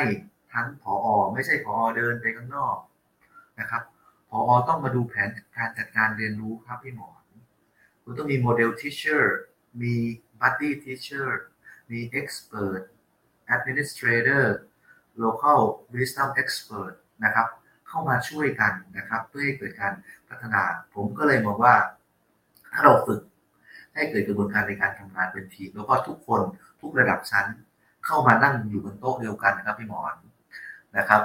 ทั้งผออไม่ใช่ผอเดินไปข้างนอกนะครับผอต้องมาดูแผนการจัดการเรียนรู้ครับพี่หมอน คุณต้องมี model teacher มี buddy teacher มี expert administrator local wisdom expert นะครับ เข้ามาช่วยกันนะครับ เพื่อให้เกิดการพัฒนา ผมก็เลยมองว่า ถ้าเราฝึกให้เกิดกระบวนการในการทำงานเป็นทีม แล้วก็ทุกคนทุกระดับชั้น เข้ามานั่งอยู่บนโต๊ะเดียวกันนะครับพี่หมอนนะครับ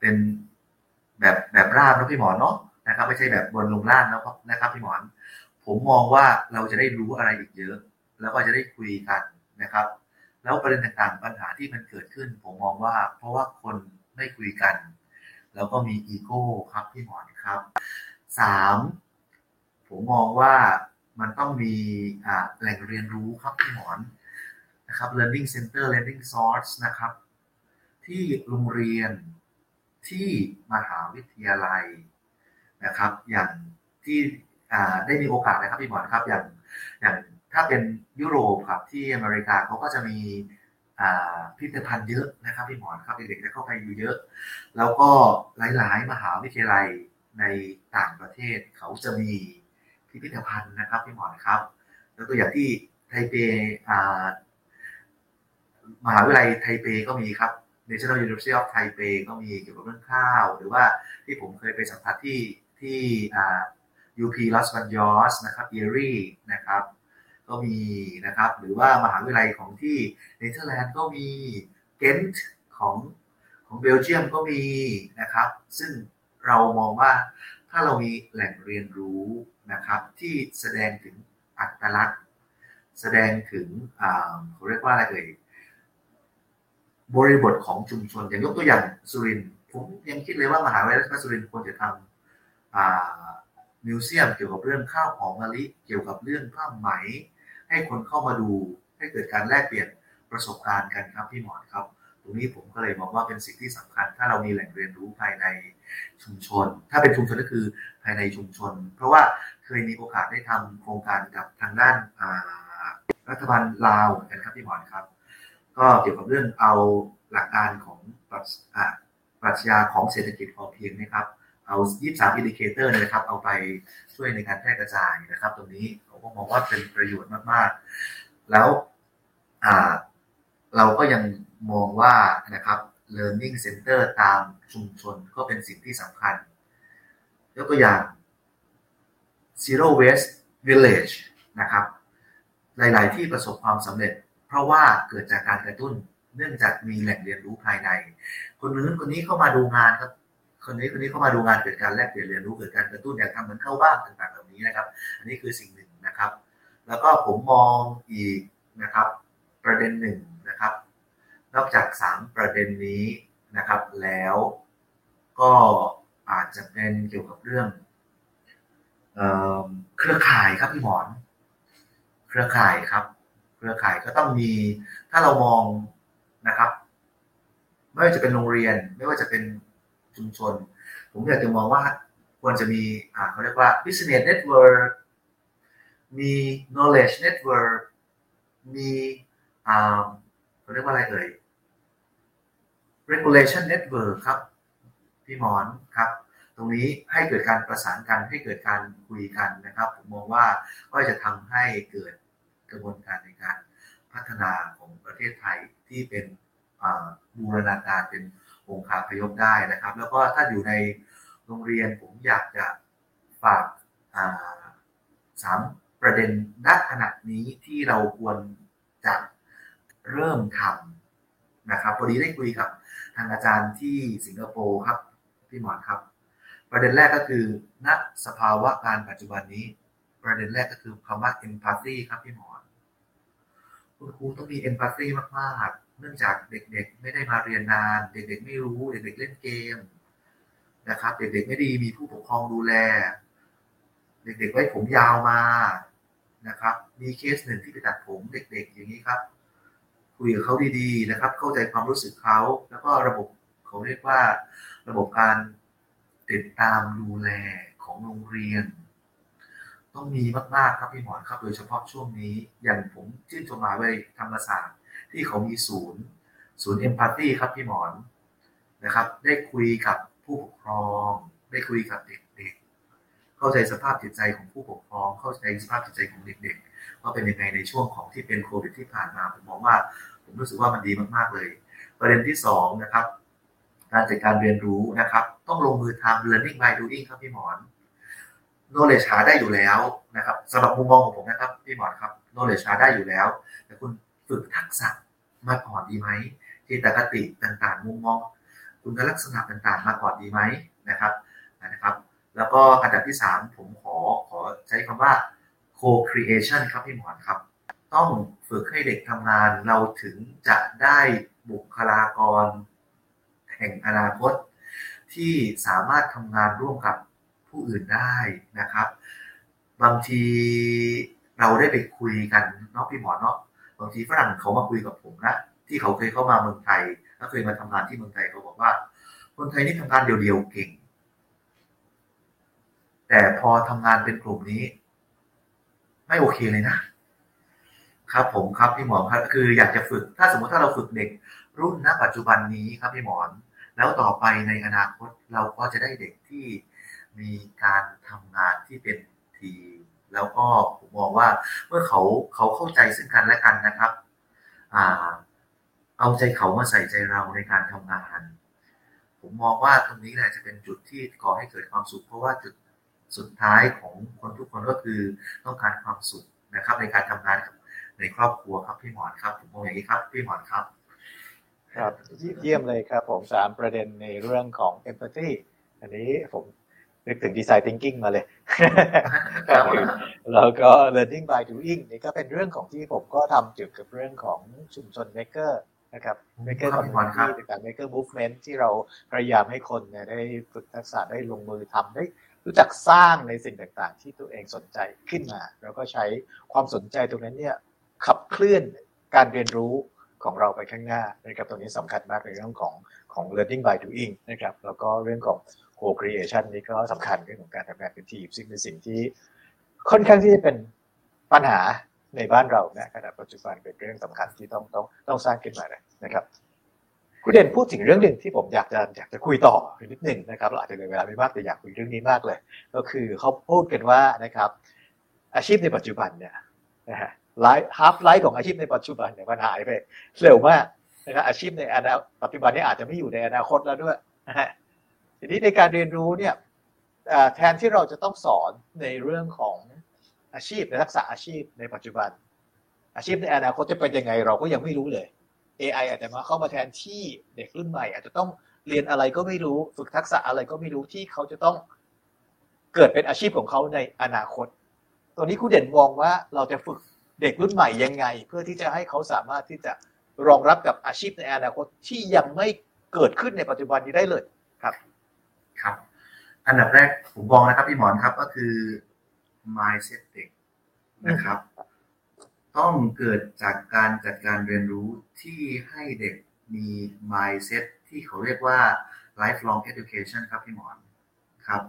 เป็นแบบแบบราบนะพี่หมอนเนาะนะครับ ไม่ใช่แบบบนลงล่างนะครับนะครับพี่หมอน ผมมองว่าเราจะได้รู้อะไรอีกเยอะ แล้วก็จะได้คุยกันนะครับ แล้วประเด็นต่างๆปัญหาที่มันเกิดขึ้น ผมมองว่า เพราะว่าคนไม่คุยกัน แล้วก็มีอีโก้ครับพี่หมอนครับสามผมมองว่ามันต้องมีแหล่งเรียนรู้ครับพี่หมอนนะครับ learning center learning source นะครับ ที่โรงเรียนที่มหาวิทยาลัยนะครับ อย่างที่ ได้มีโอกาสนะครับพี่หมอนครับอย่างอย่างถ้าเป็นยุโรปครับที่อเมริกาเขาก็จะมีพิพิธภัณฑ์เยอะนะครับพี่หมอนครับเด็กๆจะเข้าไปอยู่เยอะ แล้วก็หลายๆ มหาวิทยาลัยในต่างประเทศเขาจะมีพิพิธภัณฑ์นะครับพี่หมอนครับ แล้วตัวอย่างที่ไทเปมหาวิทยาลัยไทเปก็มีครับ National University of Taipei ก็มีเกี่ยวกับเรื่องข้าว หรือว่าที่ผมเคยไปสัมผัสที่ที่ UP Los Banos นะครับ Erie นะครับก็มีนะครับหรือว่ามหาวิทยาลัยของที่เนเธอร์แลนด์ก็มีเกนต์ของของเบลเยียมก็มีนะครับ ซึ่งเรามองว่าถ้าเรามีแหล่งเรียนรู้นะครับที่แสดงถึงอัตลักษณ์ แสดงถึงอ่าเขาเรียกว่าอะไรเอ่ยบริบทของชุมชนอย่างยกตัวอย่างสุรินผมยังคิดเลยว่ามหาวิทยาลัยสุรินทร์ควรจะทำ มิวเซียมเกี่ยวกับเรื่องข้าวหอมมะลิ เกี่ยวกับเรื่องผ้าไหม ให้คนเข้ามาดูให้เกิดการแลกเปลี่ยนประสบการณ์กันครับพี่หมอนครับ ตรงนี้ผมก็เลยมองว่าเป็นสิ่งที่สำคัญ ถ้าเรามีแหล่งเรียนรู้ภายในชุมชน ถ้าเป็นชุมชนก็คือภายในชุมชน เพราะว่าเคยมีโอกาสได้ทำโครงการกับทางด้านรัฐบาลลาวกันครับพี่หมอนครับ ก็เกี่ยวกับเรื่องเอาหลักการของปรัชญาของเศรษฐกิจพอเพียงนะครับ เอา 23 indicator นะครับ เอาไปช่วยในการแพร่กระจายนะครับ ตรงนี้ผมก็มองว่าเป็นประโยชน์มากๆ แล้วเราก็ยังมองว่านะครับ learning center ตามชุมชนก็เป็นสิ่งที่สำคัญ ยกตัวอย่าง zero waste village นะครับ หลาย ๆ ที่ประสบความสำเร็จ เพราะว่าเกิดจากการกระตุ้น เนื่องจากมีแหล่งเรียนรู้ภายใน คนนู้นคนนี้เข้ามาดูงานครับ คนนี้คนนี้เข้ามาดูงานเกิดการแลกเปลี่ยนเรียนรู้เกิดการกระตุ้นอยากทำเหมือนเข้าบ้านต่างๆแบบนี้นะครับ อันนี้คือสิ่งหนึ่งนะครับ แล้วก็ผมมองอีกนะครับ ประเด็นหนึ่งนะครับ นอกจากสามประเด็นนี้นะครับ แล้วก็อาจจะเป็นเกี่ยวกับเรื่องเครือข่ายครับพี่หมอน เครือข่ายครับ เครือข่ายก็ต้องมี ถ้าเรามองนะครับ ไม่ว่าจะเป็นโรงเรียน ไม่ว่าจะเป็น ชุมชน ผมอยากจะมองว่าควรจะมีอ่าเขาเรียกว่า business network มี knowledge network มีอ่าเขาเรียกว่าอะไรเอ่ย regulation network ครับพี่หมอนครับตรงนี้ให้เกิดการประสานกันให้เกิดการคุยกันนะครับ ผมมองว่าก็จะทำให้เกิดกระบวนการในการพัฒนาของประเทศไทยที่เป็นบูรณาการเป็น องค์คาพยพได้นะครับ แล้วก็ถ้าอยู่ในโรงเรียนผมอยากจะฝากสามประเด็นด้านขนาดนี้ที่เราควรจะเริ่มทำนะครับพอดีได้คุยกับทางอาจารย์ที่สิงคโปร์ครับพี่หมอนครับ ประเด็นแรกก็คือณสภาวะการปัจจุบันนี้ ประเด็นแรกก็คือคำว่า empathy ครับพี่หมอนคุณครูต้องมี empathy มากๆ เนื่องจากเด็กๆ ไม่ได้มาเรียนนาน เด็กๆ ไม่รู้ เด็กๆ เล่นเกมนะครับ เด็กๆ ไม่ดีมีผู้ปกครองดูแล เด็กๆ ไว้ผมยาวมานะครับ มีเคสหนึ่งที่ไปตัดผมเด็กๆ อย่างนี้ครับ คุยกับเขาดีๆ นะครับ เข้าใจความรู้สึกเขา แล้วก็ระบบเขาเรียกว่า ระบบการติดตามดูแลของโรงเรียน ต้องมีมากๆ ครับพี่หมอนครับ โดยเฉพาะช่วงนี้ อย่างผมชื่นชมมาไว้ธรรมศาสตร์ ที่เขามีศูนย์ ศูนย์เอมพัตตีครับพี่หมอนนะครับ ได้คุยกับผู้ปกครอง ได้คุยกับเด็กๆ เข้าใจสภาพจิตใจของผู้ปกครอง เข้าใจสภาพจิตใจของเด็กๆว่าเป็นยังไงในช่วงของที่เป็นโควิดที่ผ่านมาผมมองว่า ผมรู้สึกว่ามันดีมากๆเลย ประเด็นที่สองนะครับการจัดการเรียนรู้นะครับ ต้องลงมือทำ learning by doing ครับพี่หมอน knowledge หาได้อยู่แล้วนะครับสำหรับมุมมองของผมนะครับพี่หมอนครับ knowledge หาได้อยู่แล้ว แต่คุณ ฝึกทักษะมาก่อนดีไหมจิตคติต่างๆ มุมมองคุณลักษณะต่างๆ มาก่อนดีไหมนะครับนะครับ แล้วก็อันดับที่สามผมขอขอใช้คำว่า co-creation ครับพี่หมอนครับ ต้องฝึกให้เด็กทำงานเราถึงจะได้บุคลากร แห่งอนาคต ที่สามารถทำงานร่วมกับผู้อื่นได้นะครับ บางทีเราได้ไปคุยกันนาะพี่หมอเนาะ บางทีฝรั่งเขามาคุยกับผมนะที่เขาเคยเข้ามาเมืองไทยแล้วเคยมาทำงานที่เมืองไทยเขาบอกว่า คนไทยนี่ทำงานเดียวๆเก่ง แต่พอทำงานเป็นกลุ่มนี้ ไม่โอเคเลยนะครับผมครับพี่หมอครับคืออยากจะฝึก ถ้าสมมติถ้าเราฝึกเด็ก รุ่นณปัจจุบันนี้ครับพี่หมอน แล้วต่อไปในอนาคตเราก็จะได้เด็กที่มีการทำงานที่เป็นทีม แล้วก็ผมมองว่าเมื่อเขาเขาเข้าใจซึ่งกันและกันนะครับอ่าเอาใจเขามาใส่ใจเราในการทำงาน ผมมองว่าตรงนี้แหละจะเป็นจุดที่ก่อให้เกิดความสุข เพราะว่าจุดสุดท้ายของคนทุกคนก็คือต้องการความสุขนะครับ ในการทำงานในครอบครัวครับพี่หมอนครับ ผมมองอย่างนี้ครับพี่หมอนครับ ครับเยี่ยมเลยครับผมสามประเด็นในเรื่องของ empathy อันนี้ผม นึกถึง design thinking มาเลย แล้วก็ learning by doing นี่ก็เป็นเรื่องของที่ผมก็ทำเกี่ยวกับเรื่องของชุมชน maker นะครับ maker community ต่างๆ maker movement ที่เราพยายามให้คนเนี่ยได้ฝึกทักษะได้ลงมือทำได้รู้จักสร้างในสิ่งต่างๆ ที่ตัวเองสนใจขึ้นมา แล้วก็ใช้ความสนใจตรงนั้นเนี่ยขับเคลื่อนการเรียนรู้ของเราไปข้างหน้านะครับตรงนี้สำคัญมากในเรื่องของของ learning by doing นะครับแล้วก็เรื่องของ co-creation นี้ก็สำคัญเรื่องของการทำงานเป็นทีม ซึ่งเป็นสิ่งที่ค่อนข้างที่จะเป็นปัญหาในบ้านเรานะขณะปัจจุบันเป็นเรื่องสำคัญที่ต้องต้องต้องสร้างขึ้นมาเลยนะครับคุณเด่นพูดถึงเรื่องหนึ่งที่ผมอยากจะอยากจะคุยต่อนิดหนึ่งนะครับเราอาจจะเหลือเวลาไม่มากแต่อยากคุยเรื่องนี้มากเลย ก็คือเขาพูดกันว่านะครับอาชีพในปัจจุบันเนี่ยนะฮะ life half-life ของอาชีพในปัจจุบันเนี่ยมันหายไปเร็วมากนะครับอาชีพในอนาปัจจุบันนี้อาจจะไม่อยู่ในอนาคตแล้วด้วยนะฮะ ทีนี้ในการเรียนรู้เนี่ยแทนที่เราจะต้องสอนในเรื่องของอาชีพในทักษะอาชีพในปัจจุบัน อาชีพในอนาคตจะเป็นยังไงเราก็ยังไม่รู้เลย AI อาจจะมาเข้ามาแทนที่เด็กรุ่นใหม่ อาจจะต้องเรียนอะไรก็ไม่รู้ฝึกทักษะอะไรก็ไม่รู้ที่เขาจะต้องเกิดเป็นอาชีพของเขาในอนาคตตัวนี้ครูเด่นมองว่าเราจะฝึกเด็กรุ่นใหม่ยังไง เพื่อที่จะให้เขาสามารถที่จะรองรับกับอาชีพในอนาคตที่ยังไม่เกิดขึ้นในปัจจุบันนี้ได้เลยครับ ครับ อันดับแรกผมมองนะครับพี่หมอนครับก็คือ mindset เด็กนะครับ ต้องเกิดจากการจัดการเรียนรู้ที่ให้เด็กมี mindset ที่เขาเรียกว่า lifelong education ครับพี่หมอนครับ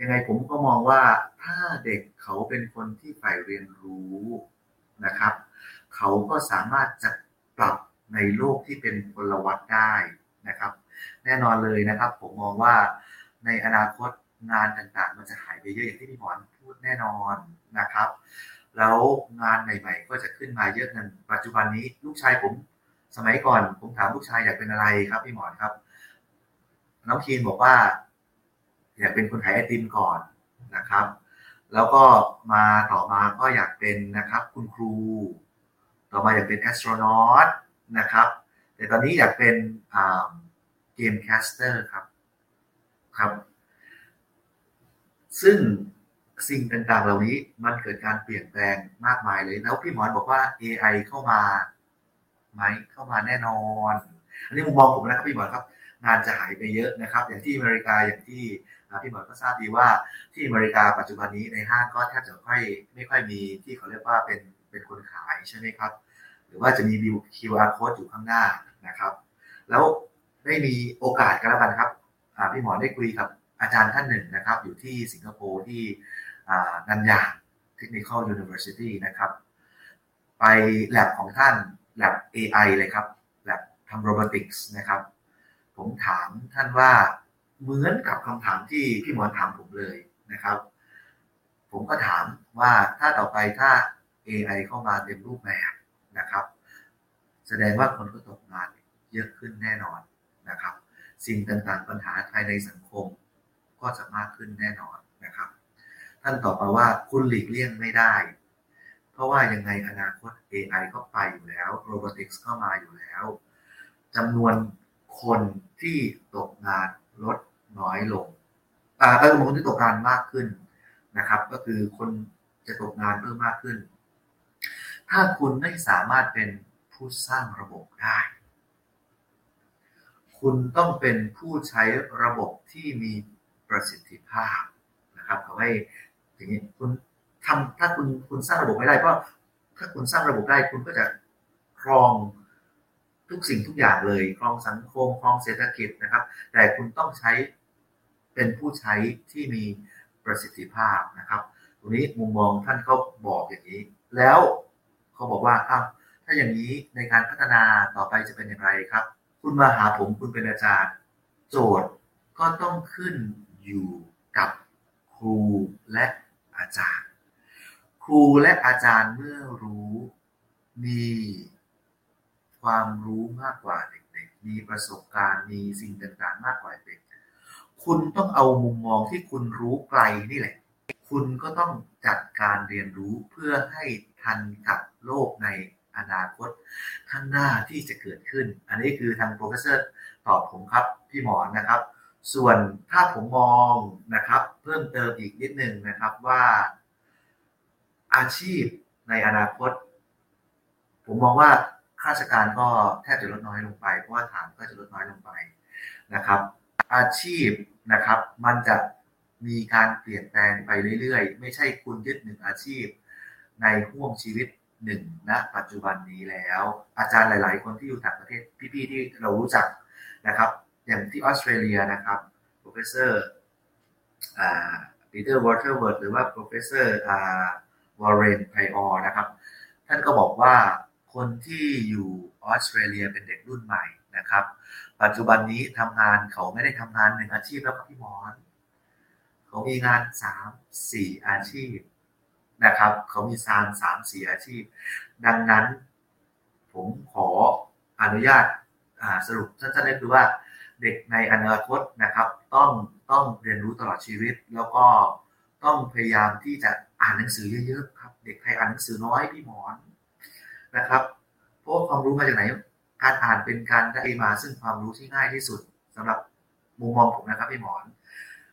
ยังไงผมก็มองว่าถ้าเด็กเขาเป็นคนที่ใฝ่เรียนรู้นะครับ เขาก็สามารถจะปรับในโลกที่เป็นพลวัตได้นะครับ แน่นอนเลยนะครับ ผมมองว่า ในอนาคตงานต่างๆ มันจะหายไปเยอะอย่างที่พี่หมอนพูดแน่นอนนะครับ แล้วงานใหม่ ๆ ก็จะขึ้นมาเยอะอย่างปัจจุบันนี้ลูกชายผมสมัยก่อน ผมถามลูกชายอยากเป็นอะไรครับพี่หมอนครับ น้องคีนบอกว่า อยากเป็นคนขายไอติมก่อนนะครับ แล้วก็มาต่อมาก็อยากเป็นนะครับ คุณครู ต่อมาอยากเป็น astronaut นะครับ แต่ตอนนี้อยากเป็น game caster ครับ ครับ ซึ่งสิ่งต่างๆ เหล่านี้มันเกิดการเปลี่ยนแปลงมากมายเลย แล้วพี่หมอนบอกว่า AI เข้ามาไหมเข้ามาแน่นอน อันนี้มุมมองผมนะครับพี่หมอนครับ งานจะหายไปเยอะนะครับ อย่างที่อเมริกาอย่างที่พี่หมอนก็ทราบดีว่าที่อเมริกาปัจจุบันนี้ในห้างก็แทบจะค่อยไม่ค่อยมีที่เขาเรียกว่าเป็นเป็นคนขายใช่ไหมครับ หรือว่าจะมี QR code อยู่ข้างหน้านะครับ แล้วได้มีโอกาสกันแล้วกันครับ พี่หมอได้คุยกับอาจารย์ท่านหนึ่งนะครับ อยู่ที่สิงคโปร์ที่ Nanyang Technological University นะครับ ไปแลบของท่านแลบ AI เลยครับแลบทำโรบอติกส์นะครับ ผมถามท่านว่าเหมือนกับคำถามที่พี่หมอถามผมเลยนะครับ ผมก็ถามว่าถ้าต่อไปถ้า AI เข้ามาเต็มรูปแบบนะครับ แสดงว่าคนก็ตกงานเยอะขึ้นแน่นอนนะครับ สิ่งต่างๆ ปัญหาภายในสังคม ก็จะมากขึ้นแน่นอนนะครับ ท่านตอบมาว่าคุณหลีกเลี่ยงไม่ได้ เพราะว่ายังไงอนาคต AI ก็ไปอยู่แล้วโรบอติกส์ก็มาอยู่แล้วจำนวนคนที่ตกงานลดน้อยลงอ่าจำนวนคนที่ตกงานมากขึ้นนะครับ ก็คือคนจะตกงานเพิ่มมากขึ้น ถ้าคุณไม่สามารถเป็นผู้สร้างระบบได้ คุณต้องเป็นผู้ใช้ระบบที่มีประสิทธิภาพนะครับเขาให้อย่างนี้คุณทำถ้าคุณคุณสร้างระบบไม่ได้ก็ถ้าคุณสร้างระบบได้คุณก็จะครองทุกสิ่งทุกอย่างเลยครองสังคมครองเศรษฐกิจนะครับ แต่คุณต้องใช้เป็นผู้ใช้ที่มีประสิทธิภาพนะครับตรงนี้มุมมองท่านก็บอกอย่างนี้ แล้วเขาบอกว่าอ้าวถ้าอย่างนี้ในการพัฒนาต่อไปจะเป็นอย่างไรครับ คุณมาหาผมคุณเป็นอาจารย์ โจทย์ก็ต้องขึ้นอยู่กับครูและอาจารย์ ครูและอาจารย์เมื่อรู้มีความรู้มากกว่าเด็กๆ มีประสบการณ์มีสิ่งต่างๆ มากกว่าเด็ก คุณต้องเอามุมมองที่คุณรู้ไกลนี่แหละ คุณก็ต้องจัดการเรียนรู้เพื่อให้ทันกับโลกใน อนาคตข้างหน้าที่จะเกิดขึ้น อันนี้คือทางโปรเฟสเซอร์ตอบผมครับพี่หมอนนะครับ ส่วนถ้าผมมองนะครับ เพิ่มเติมอีกนิดหนึ่งนะครับว่าอาชีพในอนาคต ผมมองว่าข้าราชการก็แทบจะลดน้อยลงไป เพราะว่าฐานก็จะลดน้อยลงไปนะครับ อาชีพนะครับ มันจะมีการเปลี่ยนแปลงไปเรื่อยๆ ไม่ใช่คุณยึดหนึ่งอาชีพ ในห่วงชีวิต หนึ่งณปัจจุบันนี้แล้ว อาจารย์หลาย ๆ คนที่อยู่ต่างประเทศพี่ๆที่เรารู้จักนะครับ อย่างที่ออสเตรเลียนะครับ professor ปีเตอร์วอเตอร์เวิร์ดหรือว่า professor วอร์เรนไพออนะครับ ท่านก็บอกว่าคนที่อยู่ออสเตรเลียเป็นเด็กรุ่นใหม่นะครับ ปัจจุบันนี้ทำงานเขาไม่ได้ทำงานหนึ่งอาชีพแล้วพี่มอน เขามีงานสามสี่อาชีพ นะครับ เขามีงานสามสี่อาชีพ ดังนั้น ผมขออนุญาตสรุปสั้นๆเลยคือว่าเด็กในอนาคตนะครับ ต้องต้องเรียนรู้ตลอดชีวิต แล้วก็ต้องพยายามที่จะอ่านหนังสือเยอะๆครับ เด็กใครอ่านหนังสือน้อยพี่หมอนนะครับเพราะความรู้มาจากไหน การอ่านเป็นการได้มา ซึ่งความรู้ที่ง่ายที่สุดสำหรับมุมมองผมนะครับพี่หมอน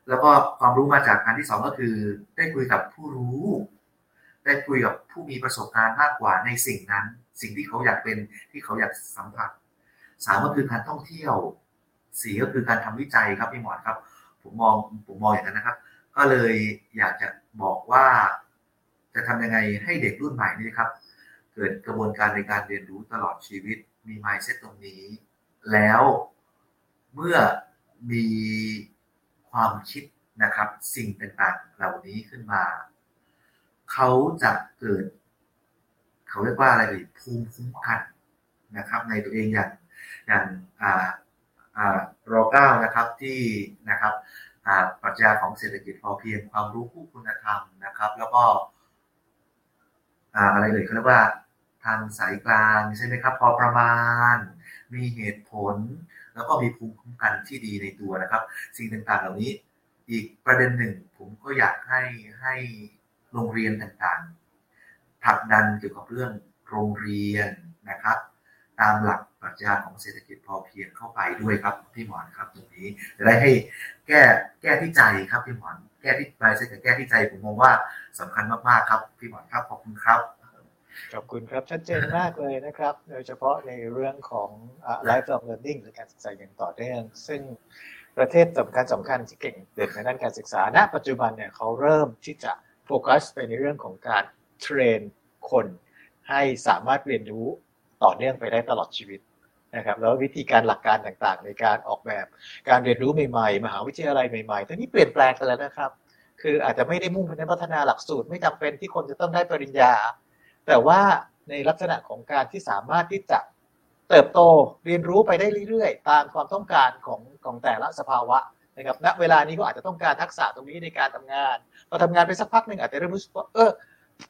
แล้วก็ความรู้มาจากการที่สองก็คือได้คุยกับผู้รู้ ได้คุยกับผู้มีประสบการณ์มากกว่าในสิ่งนั้น สิ่งที่เขาอยากเป็นที่เขาอยากสัมผัสสามก็คือการท่องเที่ยวสี่ก็คือการทำวิจัยครับพี่หมอนครับ ผมมองผมมองอย่างนั้นนะครับ ก็เลยอยากจะบอกว่า จะทำยังไงให้เด็กรุ่นใหม่นี่ครับ เกิดกระบวนการในการเรียนรู้ตลอดชีวิตมี mindset ตรงนี้ แล้วเมื่อมีความคิดนะครับ สิ่งต่างๆเหล่านี้ขึ้นมา เขาจะเกิด เขาเรียกว่าอะไรดีภูมิคุ้มกันนะครับ ในตัวเองอย่างอย่างรอเก้านะครับที่นะครับปรัชญาของเศรษฐกิจพอเพียงความรู้คู่คุณธรรมนะครับ แล้วก็อะไรเลยเขาเรียกว่าทางสายกลางใช่ไหมครับ พอประมาณ มีเหตุผล แล้วก็มีภูมิคุ้มกันที่ดีในตัวนะครับ สิ่งต่างๆเหล่านี้ อีกประเด็นหนึ่งผมก็อยากให้ให้ โรงเรียนต่างๆผลักดันเกี่ยวกับเรื่องโรงเรียนนะครับ ตามหลักปรัชญาของเศรษฐกิจพอเพียงเข้าไปด้วยครับพี่หมอนครับตรงนี้จะได้ให้แก้แก้ที่ใจครับพี่หมอนแก้ที่ใจใช่กับแก้ที่ใจผมมองว่าสำคัญมากๆครับพี่หมอนครับขอบคุณครับขอบคุณครับชัดเจนมากเลยนะครับ โดยเฉพาะในเรื่องของ lifelong learning หรือการศึกษาอย่างต่อเนื่อง ซึ่งประเทศสำคัญสำคัญที่เก่งเด่นในด้านการศึกษาณปัจจุบันเนี่ยเขาเริ่มที่จะ โฟกัสไปในเรื่องของการเทรนคนให้สามารถเรียนรู้ต่อเนื่องไปได้ตลอดชีวิตนะครับแล้ววิธีการหลักการต่างๆ ในการออกแบบการเรียนรู้ใหม่ๆ มหาวิทยาลัยใหม่ๆตอนนี้เปลี่ยนแปลงไปแล้วนะครับ คืออาจจะไม่ได้มุ่งไปในพัฒนาหลักสูตร ไม่จำเป็นที่คนจะต้องได้ปริญญา แต่ว่าในลักษณะของการที่สามารถที่จะเติบโตเรียนรู้ไปได้เรื่อยๆ ตามความต้องการของของแต่ละสภาวะ นะครับณเวลานี้ก็อาจจะต้องการทักษะตรงนี้ในการทำงานพอทำงานไปสักพักหนึ่งอาจจะเริ่มรู้สึกว่าเออ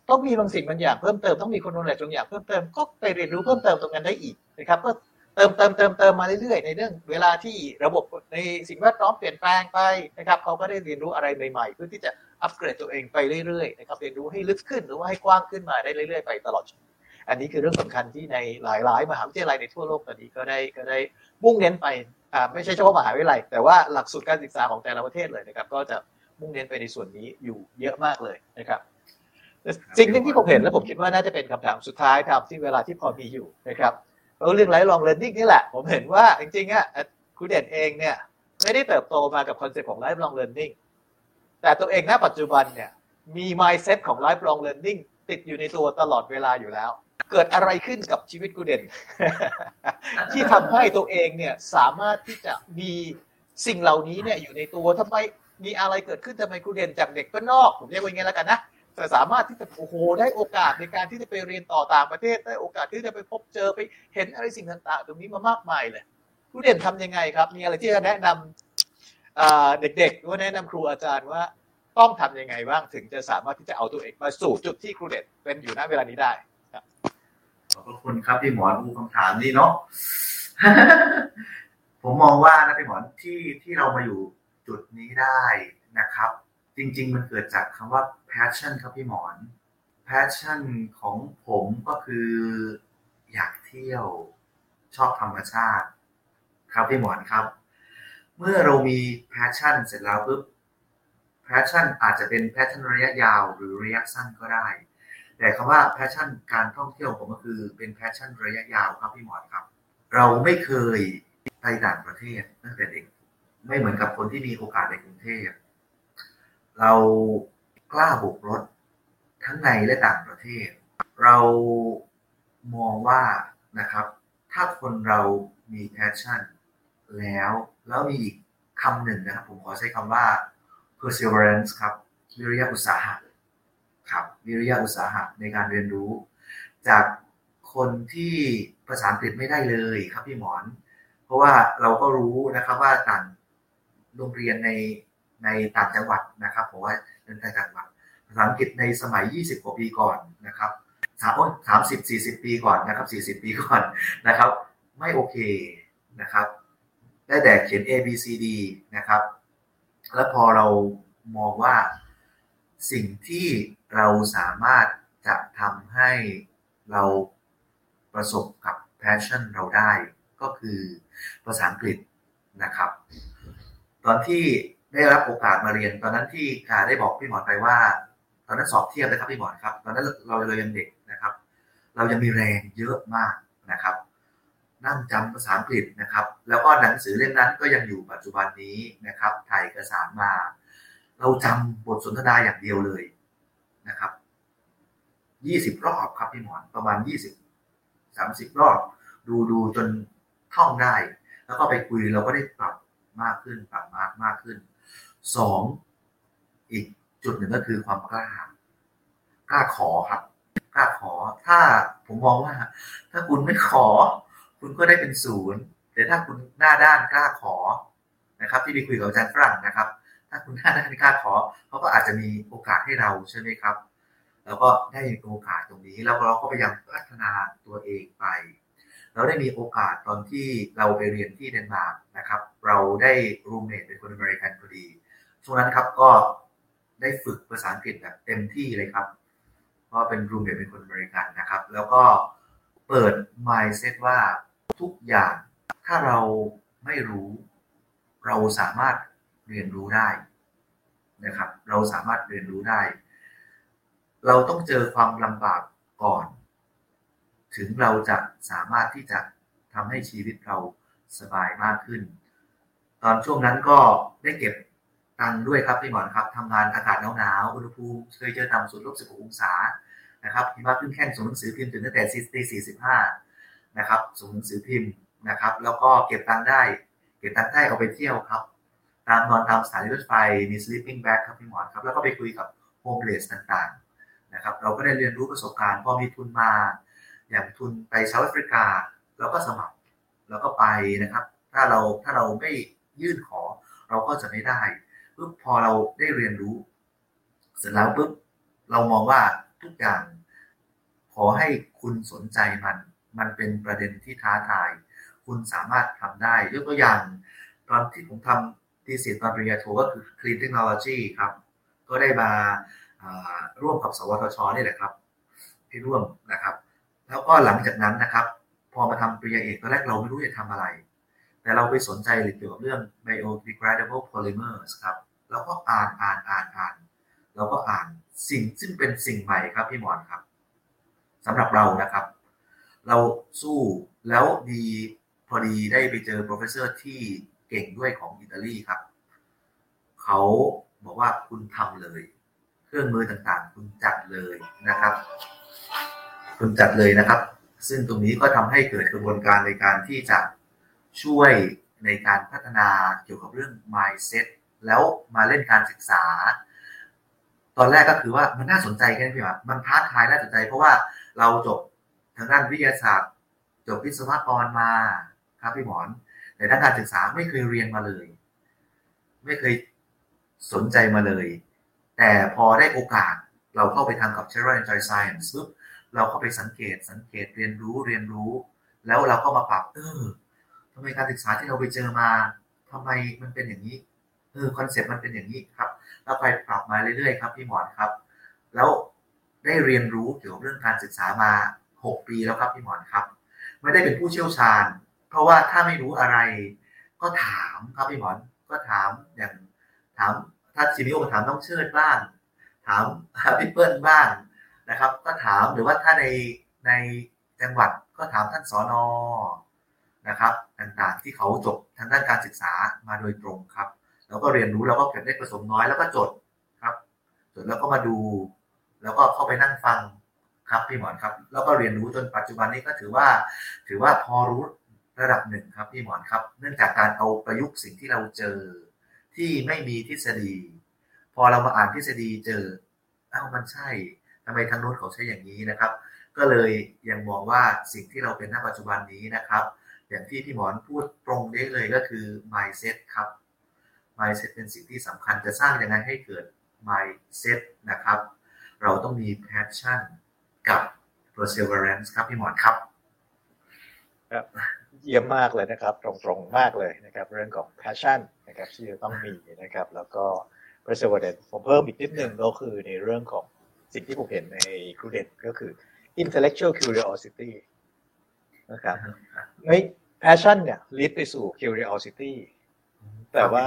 ต้องมีบางสิ่งบางอย่างเพิ่มเติมต้องมีคนโนเลจบางอย่างเพิ่มเติมก็ไปเรียนรู้เพิ่มเติมตรงนั้นได้อีกนะครับก็เติมเติมเติมเติมมาเรื่อยๆในเรื่อง เวลาที่ระบบในสิ่งแวดล้อมเปลี่ยนแปลงไปนะครับเขาก็ได้เรียนรู้อะไรใหม่ๆเพื่อที่จะอัปเกรดตัวเองไปเรื่อยๆนะครับเรียนรู้ให้ลึกขึ้นหรือว่าให้กว้างขึ้นมาได้เรื่อยๆไปตลอด อันนี้คือเรื่องสำคัญที่ในหลาย ๆ มหาวิทยาลัยในทั่วโลกตอนนี้ก็ได้ก็ได้มุ่งเน้นไปอ่าไม่ใช่เฉพาะมหาวิทยาลัย แต่ว่าหลักสูตรการศึกษาของแต่ละประเทศเลยนะครับก็จะมุ่งเน้นไปในส่วนนี้อยู่เยอะมากเลยนะครับสิ่งหนึ่งที่ผมเห็นแล้วผมคิดว่าน่าจะเป็นคำถามสุดท้ายครับที่เวลาที่พอมีอยู่นะครับเรื่อง lifelong learning นี่แหละ ผมเห็นว่าจริงๆอะครูเด่นเองเนี่ยไม่ได้เติบโตมากับคอนเซ็ปต์ของ lifelong learning แต่ตัวเองณปัจจุบันเนี่ยมี mindset ของไลฟ์ลองเรียนนิ่งติดอยู่ในตัวตลอดเวลาอยู่แล้ว เกิดอะไรขึ้นกับชีวิตกูเด่น ที่ทำให้ตัวเองเนี่ยสามารถที่จะมีสิ่งเหล่านี้เนี่ยอยู่ในตัวทำไมมีอะไรเกิดขึ้นทำไมกูเด่นจากเด็กก็นอกผมเรียกว่าอย่างนี้แล้วกันนะแต่สามารถที่จะโอ้โหได้โอกาสในการที่จะไปเรียนต่อต่างประเทศได้โอกาสที่จะไปพบเจอไปเห็นอะไรสิ่งต่าง ๆ ตรงนี้มามากมายเลยผู้เด่นทํำยังไงครับ มีอะไรที่จะแนะนำเด็กๆหรือว่าแนะนำครูอาจารย์ว่าต้องทํำยังไงบ้างถึงจะสามารถที่จะเอาตัวเองมาสู่จุดที่ครูเด่นเป็นอยู่ณเวลานี้ได้ครับ ขอบคุณครับพี่หมอดูคำถามนี้เนาะผมมองว่านะพี่หมอที่ที่เรามาอยู่จุดนี้ได้นะครับ จริง ๆ มันเกิดจากคำว่า passion ครับพี่หมอน passion ของผมก็คืออยากเที่ยวชอบธรรมชาติ ครับพี่หมอนครับ เมื่อเรามี passion เสร็จแล้วปุ๊บ passion อาจจะเป็น passion ระยะยาวหรือระยะสั้นก็ได้ แต่คำว่า passion การท่องเที่ยวผมก็คือเป็น passion ระยะยาวครับพี่หมอนครับ เราไม่เคยไปต่างประเทศตั้งแต่เด็กไม่เหมือนกับคนที่มีโอกาสในกรุงเทพเรากล้าบุกรถทั้งในและต่างประเทศ เรามองว่านะครับ ถ้าคนเรามีแพชชั่นแล้วแล้วมีอีกคำหนึ่งนะครับ ผมขอใช้คำว่า perseverance ครับวิริยะอุตสาหะ วิริยะอุตสาหะในการเรียนรู้ จากคนที่ภาษาอังกฤษไม่ได้เลยครับพี่หมอน เพราะว่าเราก็รู้นะครับว่าต่างโรงเรียนในในต่างจังหวัดนะครับผมว่าเรื่องต่างจังหวัดภาษาอังกฤษในสมัย 20 กว่าปีก่อนนะครับสามสามสิบสี่สิบปีก่อนนะครับสี่สิบปีก่อนนะครับ ไม่โอเคนะครับ ได้แต่เขียน A B C D นะครับ แล้วพอเรามองว่าสิ่งที่ เราสามารถจะทำให้เราประสบกับ passion เราได้ก็คือภาษาอังกฤษนะครับ ตอนที่ได้รับโอกาสมาเรียน ตอนนั้นที่กาได้บอกพี่หมอนไปว่า ตอนนั้นสอบเทียบนะครับพี่หมอนครับ ตอนนั้นเราเรายังเด็กนะครับ เรายังมีแรงเยอะมากนะครับ นั่งจำภาษาอังกฤษนะครับ แล้วก็หนังสือเล่มนั้นก็ยังอยู่ปัจจุบันนี้นะครับถ่ายเอกสารมา เราจำบทสนทนาอย่างเดียวเลย นะครับยี่สิบรอบครับพี่หมอนประมาณยี่สิบสามสิบรอบ ดูดูจนท่องได้ แล้วก็ไปคุยเราก็ได้ปรับมากขึ้นปรับมากมากขึ้นสองอีกจุดหนึ่งก็คือความกล้ากล้าขอครับกล้าขอ ถ้าผมมองว่า ถ้าคุณไม่ขอ คุณก็ได้เป็นศูนย์แต่ถ้าคุณหน้าด้านกล้าขอนะครับ ที่ไปคุยกับอาจารย์ฝรั่งนะครับ ถ้าคุณหน้าด้านกล้าขอเขาก็อาจจะมีโอกาสให้เราใช่ไหมครับ แล้วก็ได้โอกาสตรงนี้แล้วเราก็พยายามพัฒนาตัวเองไปเราได้มีโอกาสตอนที่เราไปเรียนที่เดนมาร์กนะครับ เราได้ roommate เป็นคนอเมริกันพอดีช่วงนั้นครับก็ได้ฝึกภาษาอังกฤษแบบเต็มที่เลยครับเพราะเป็น roommate เป็นคนอเมริกันนะครับ แล้วก็เปิด mindset ว่าทุกอย่างถ้าเราไม่รู้ เราสามารถ เรียนรู้ได้นะครับ เราสามารถเรียนรู้ได้ เราต้องเจอความลำบากก่อน ถึงเราจะสามารถที่จะทำให้ชีวิตเราสบายมากขึ้น ตอนช่วงนั้นก็ได้เก็บตังด้วยครับพี่หมอนครับทำงานอากาศหนาวๆอุณหภูมิเคยเจอต่ำสุดลบสิบองศานะครับพี่มาขึ้นแข่งส่งหนังสือพิมพ์ถึงตั้งแต่ตีสี่สิบห้านะครับส่งหนังสือพิมพ์นะครับ แล้วก็เก็บตังได้ เก็บตังได้เอาไปเที่ยวครับ ตามนอนตามสถานีรถไฟมี sleeping bag ครับพี่หมอนครับ แล้วก็ไปคุยกับโฮมเลสต่างๆนะครับเราก็ได้เรียนรู้ประสบการณ์พอมีทุนมา อย่างทุนไปเซาท์แอฟริกาเราก็สมัครแล้วก็ไปนะครับ ถ้าเราถ้าเราไม่ยื่นขอ เราก็จะไม่ได้ปุ๊บพอเราได้เรียนรู้ เสร็จแล้วปุ๊บเรามองว่าทุกอย่าง ขอให้คุณสนใจมัน มันเป็นประเด็นที่ท้าทาย คุณสามารถทำได้ยกตัวอย่าง ตอนที่ผมทำ ทีสิทธ์ตอนปริญญาโทก็คือ Clean Technology ครับ ก็ได้มาร่วมกับสวทชนี่แหละครับ ที่ร่วมนะครับ แล้วก็หลังจากนั้นนะครับ พอมาทำปริญญาเอกตอนแรกเราไม่รู้จะทำอะไร แต่เราไปสนใจเกี่ยวกับเรื่อง biodegradable polymers ครับเราก็อ่านอ่านอ่านอ่านเราก็อ่านสิ่งซึ่งเป็นสิ่งใหม่ครับพี่หมอนครับสำหรับเรานะครับ เราสู้แล้วดีพอดีได้ไปเจอ professor ที่ ก่งด้วยของอิตาลีครับ เขาบอกว่าคุณทำเลย เครื่องมือต่างๆ คุณจัดเลยนะครับ คุณจัดเลยนะครับ ซึ่งตรงนี้ก็ทำให้เกิดกระบวนการในการที่จะช่วยในการพัฒนาเกี่ยวกับเรื่อง mindset แล้วมาเล่นการศึกษา ตอนแรกก็คือว่ามันน่าสนใจแค่นี้พี่ว่ามันท้าทายน่าสนใจ เพราะว่าเราจบทางด้านวิทยาศาสตร์ จบวิศวกรมาครับพี่หมอน แต่ด้านการศึกษาไม่เคยเรียนมาเลย ไม่เคยสนใจมาเลย แต่พอได้โอกาสเราเข้าไปทำกับ General Enjoy Science ปุ๊บเราเข้าไปสังเกตสังเกตเรียนรู้เรียนรู้ แล้วเราก็มาปรับ เออทำไมการศึกษาที่เราไปเจอมาทำไมมันเป็นอย่างนี้เออคอนเซ็ปต์มันเป็นอย่างนี้ครับแล้วไปปรับมาเรื่อยๆครับพี่หมอนครับ แล้วได้เรียนรู้เกี่ยวกับเรื่องการศึกษามา 6 ปีแล้วครับพี่หมอนครับ ไม่ได้เป็นผู้เชี่ยวชาญ เพราะว่าถ้าไม่รู้อะไร ก็ถามครับพี่หมอนก็ถามอย่างถามถ้าชิมิโอถามต้องเชิดบ้าง ถามพี่เปิ้ลบ้างนะครับ ก็ถามหรือว่าถ้าในในจังหวัดก็ถามท่านสอนอนะครับ ต่างๆที่เขาจบทางด้านการศึกษามาโดยตรงครับเราก็เรียนรู้แล้วก็เก็บได้ผสมน้อยแล้วก็จดครับจดแล้วก็มาดู แล้วก็เข้าไปนั่งฟังครับพี่หมอนครับ แล้วก็เรียนรู้จนปัจจุบันนี้ก็ถือว่า ถือว่าพอรู้ ระดับหนึ่งครับพี่หมอนครับ เนื่องจากการเอาประยุกต์สิ่งที่เราเจอ ที่ไม่มีทฤษฎี พอเรามาอ่านทฤษฎีเจอเอ้ามันใช่ทำไมทางโน้นเขาใช้อย่างนี้นะครับ ก็เลยยังมองว่าสิ่งที่เราเป็นณปัจจุบันนี้นะครับ อย่างที่พี่หมอนพูดตรงได้เลยก็คือ mindset ครับ mindset เป็นสิ่งที่สำคัญจะสร้างยังไงให้เกิด mindset นะครับ เราต้องมี passion กับ perseverance ครับพี่หมอนครับครับ เยี่ยมมากเลยนะครับ ตรงๆมากเลยนะครับ เรื่องของ passion นะครับที่จะต้องมีนะครับ แล้วก็ perseverance ผมเพิ่มอีกนิดหนึ่งก็คือในเรื่องของสิ่งที่ผมเห็นในครูเด็ดก็คือ intellectual curiosity นะครับไม่ passion เนี่ย lead ไปสู่ curiosity แต่ว่า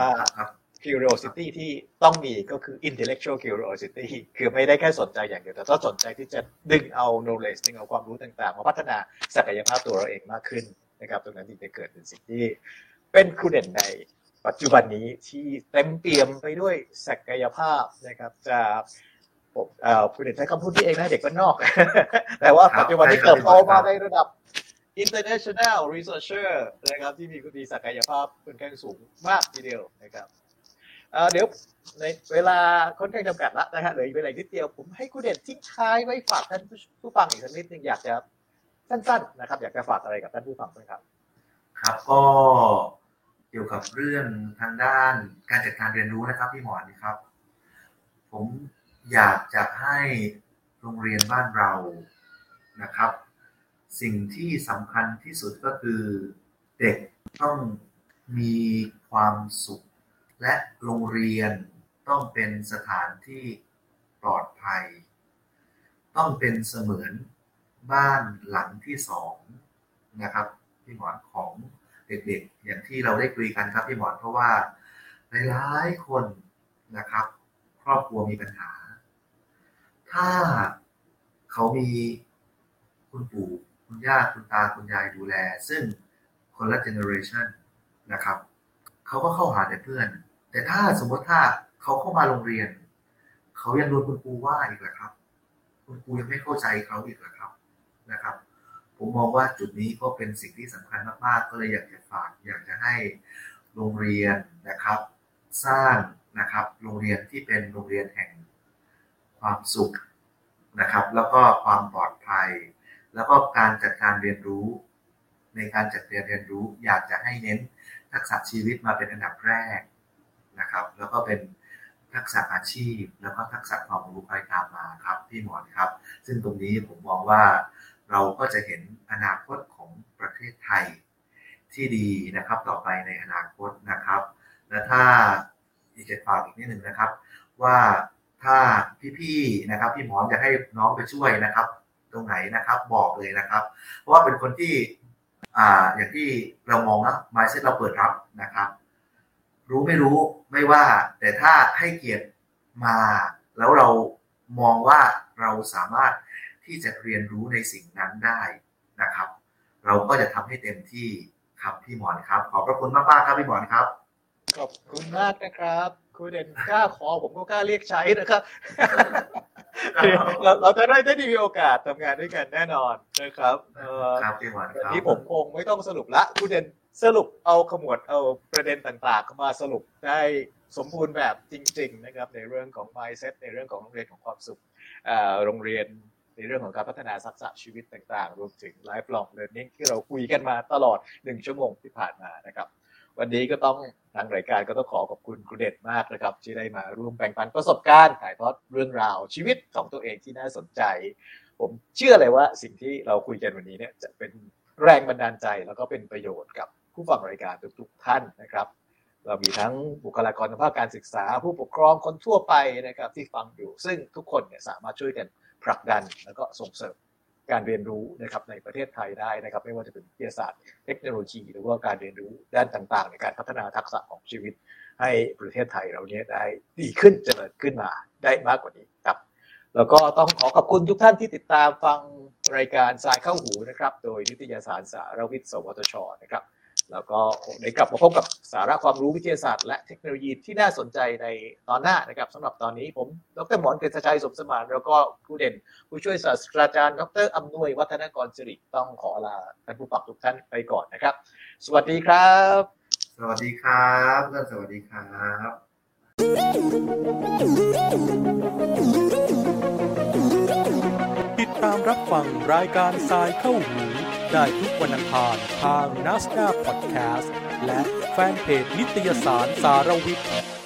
curiosity ที่ต้องมีก็คือ intellectual curiosity คือไม่ได้แค่สนใจอย่างเดียว แต่ต้องสนใจที่จะดึงเอา knowledge ดึงเอาความรู้ต่างๆ มาพัฒนาศักยภาพตัวเราเองมากขึ้น นะครับ ตรงนั้นที่จะเกิดเป็นสิ่งที่เป็นครูเด่นในปัจจุบันนี้ที่เต็มเปี่ยมไปด้วยศักยภาพนะครับจะครูเด่นใช้คำพูดที่เองนะเด็กบ้านนอก แต่ว่าปัจจุบันนี้เติบโตมาในระดับ international researcher นะครับที่มีคุณมีศักยภาพค่อนข้างสูงมากทีเดียวนะครับเดี๋ยวในเวลาค่อนข้างจำกัดละนะฮะเหลืออีกเวลานิดเดียวผมให้คุณเด่นทิ้งท้ายไว้ฝากท่านผู้ฟังอีกสักนิดนึงอยากจะ สั้นๆนะครับ อยากจะฝากอะไรกับท่านผู้ฟังไหมครับ ครับก็เกี่ยวกับเรื่องทางด้านการจัดการเรียนรู้นะครับพี่หมอนครับ ผมอยากจะให้โรงเรียนบ้านเรานะครับ สิ่งที่สำคัญที่สุดก็คือเด็กต้องมีความสุข และโรงเรียนต้องเป็นสถานที่ปลอดภัย ต้องเป็นเสมือน บ้านหลังที่สองนะครับพี่หมอนของเด็กๆ อย่างที่เราได้คุยกันครับพี่หมอนเพราะว่าหลายๆคนนะครับ ครอบครัวมีปัญหา ถ้าเขามีคุณปู่คุณย่าคุณตาคุณยายดูแล ซึ่งคนละเจเนอเรชันนะครับเขาก็เข้าหาแต่เพื่อน แต่ถ้าสมมติถ้าเขาเข้ามาโรงเรียน เขายังโดนคุณครูว่าอีกเหรอครับ คุณครูยังไม่เข้าใจเขาอีกเหรอครับ นะครับ ผมมองว่าจุดนี้ก็เป็นสิ่งที่สำคัญมากๆ ก็เลยอยากจะฝากอยากจะให้โรงเรียนนะครับ สร้างนะครับโรงเรียนที่เป็นโรงเรียนแห่งความสุขนะครับ แล้วก็ความปลอดภัย แล้วก็การจัดการเรียนรู้ ในการจัดเรียนเรียนรู้ อยากจะให้เน้นทักษะชีวิตมาเป็นอันดับแรกนะครับ แล้วก็เป็นทักษะอาชีพ แล้วก็ทักษะความรู้คอยตามมาครับพี่หมอนครับ ซึ่งตรงนี้ผมมองว่า เราก็จะเห็นอนาคตของประเทศไทยที่ดีนะครับต่อไปในอนาคตนะครับ และถ้าอีกจะฝากอีกนิดหนึ่งนะครับ ว่าถ้าพี่ๆนะครับ พี่หมอจะให้น้องไปช่วยนะครับ ตรงไหนนะครับบอกเลยนะครับ เพราะว่าเป็นคนที่อ่าอย่างที่เรามองนะมาเซ็ตเราเปิดรับนะครับ รู้ไม่รู้ไม่ว่า แต่ถ้าให้เกียรติมาแล้วเรามองว่าเราสามารถ ที่จะเรียนรู้ในสิ่งนั้นได้นะครับ เราก็จะทำให้เต็มที่ครับพี่หมอนครับ ขอบพระคุณมากๆครับพี่หมอนครับ ขอบคุณมากนะครับครูเด่นกล้าขอผมก็กล้าเรียกใช้นะครับเราเราจะได้ได้มีโอกาสทำงานด้วยกันแน่นอนนะครับเอ่อครับพี่หมอนควันรับนี้ผมคงไม่ต้องสรุปละครูเด่นสรุปเอาขมวดเอาประเด็นต่างๆ มาสรุปได้สมบูรณ์แบบจริง ๆ นะครับ ในเรื่องของ mindset ในเรื่องของโรงเรียนของความสุขเอ่อโรงเรียน ในเรื่องของการพัฒนาทักษะชีวิตต่างๆ รวมถึง lifelong learning ที่เราคุยกันมาตลอดหนึ่งชั่วโมงที่ผ่านมานะครับ วันนี้ก็ต้องทางรายการก็ต้องขอขอบคุณครูเด่นมากนะครับ ที่ได้มาร่วมแบ่งปันประสบการณ์ถ่ายทอดเรื่องราวชีวิตของตัวเองที่น่าสนใจ ผมเชื่อเลยว่าสิ่งที่เราคุยกันวันนี้เนี่ยจะเป็นแรงบันดาลใจแล้วก็เป็นประโยชน์กับผู้ฟังรายการทุกๆท่านนะครับเรามีทั้งบุคลากรทางภาคการศึกษา ผู้ปกครองคนทั่วไปนะครับที่ฟังอยู่ ซึ่งทุกคนเนี่ยสามารถช่วยกัน ผลักดันแล้วก็ส่งเสริมการเรียนรู้นะครับในประเทศไทยได้นะครับ ไม่ว่าจะเป็นวิทยาศาสตร์เทคโนโลยี หรือว่าการเรียนรู้ด้านต่างๆ ในการพัฒนาทักษะของชีวิต ให้ประเทศไทยเราเนี่ยได้ดีขึ้นเจริญขึ้นมาได้มากกว่านี้ครับแล้วก็ต้องขอขอบคุณทุกท่านที่ติดตามฟังรายการสายเข้าหูนะครับ โดยนิตยสารสารวิทย์สวทชนะครับ แล้วก็ได้กลับมาพบกับสาระความรู้วิทยาศาสตร์และเทคโนโลยีที่น่าสนใจในตอนหน้านะครับสำหรับตอนนี้ผม ดรหมอนเกษชัยสมสมานแล้วก็ผู้เด่น ผู้ช่วยศาสตราจารย์ ดรอำนวยวัฒนกรสิริต้องขอลาท่านผู้ฟังทุกท่านไปก่อนนะครับ สวัสดีครับ สวัสดีครับและสวัสดีครับติดตามรับฟังรายการทรายเข้าหู ได้ทุกวันอังคารทางนัสดาพอดแคสต์และแฟนเพจนิตยสารสารวิทย์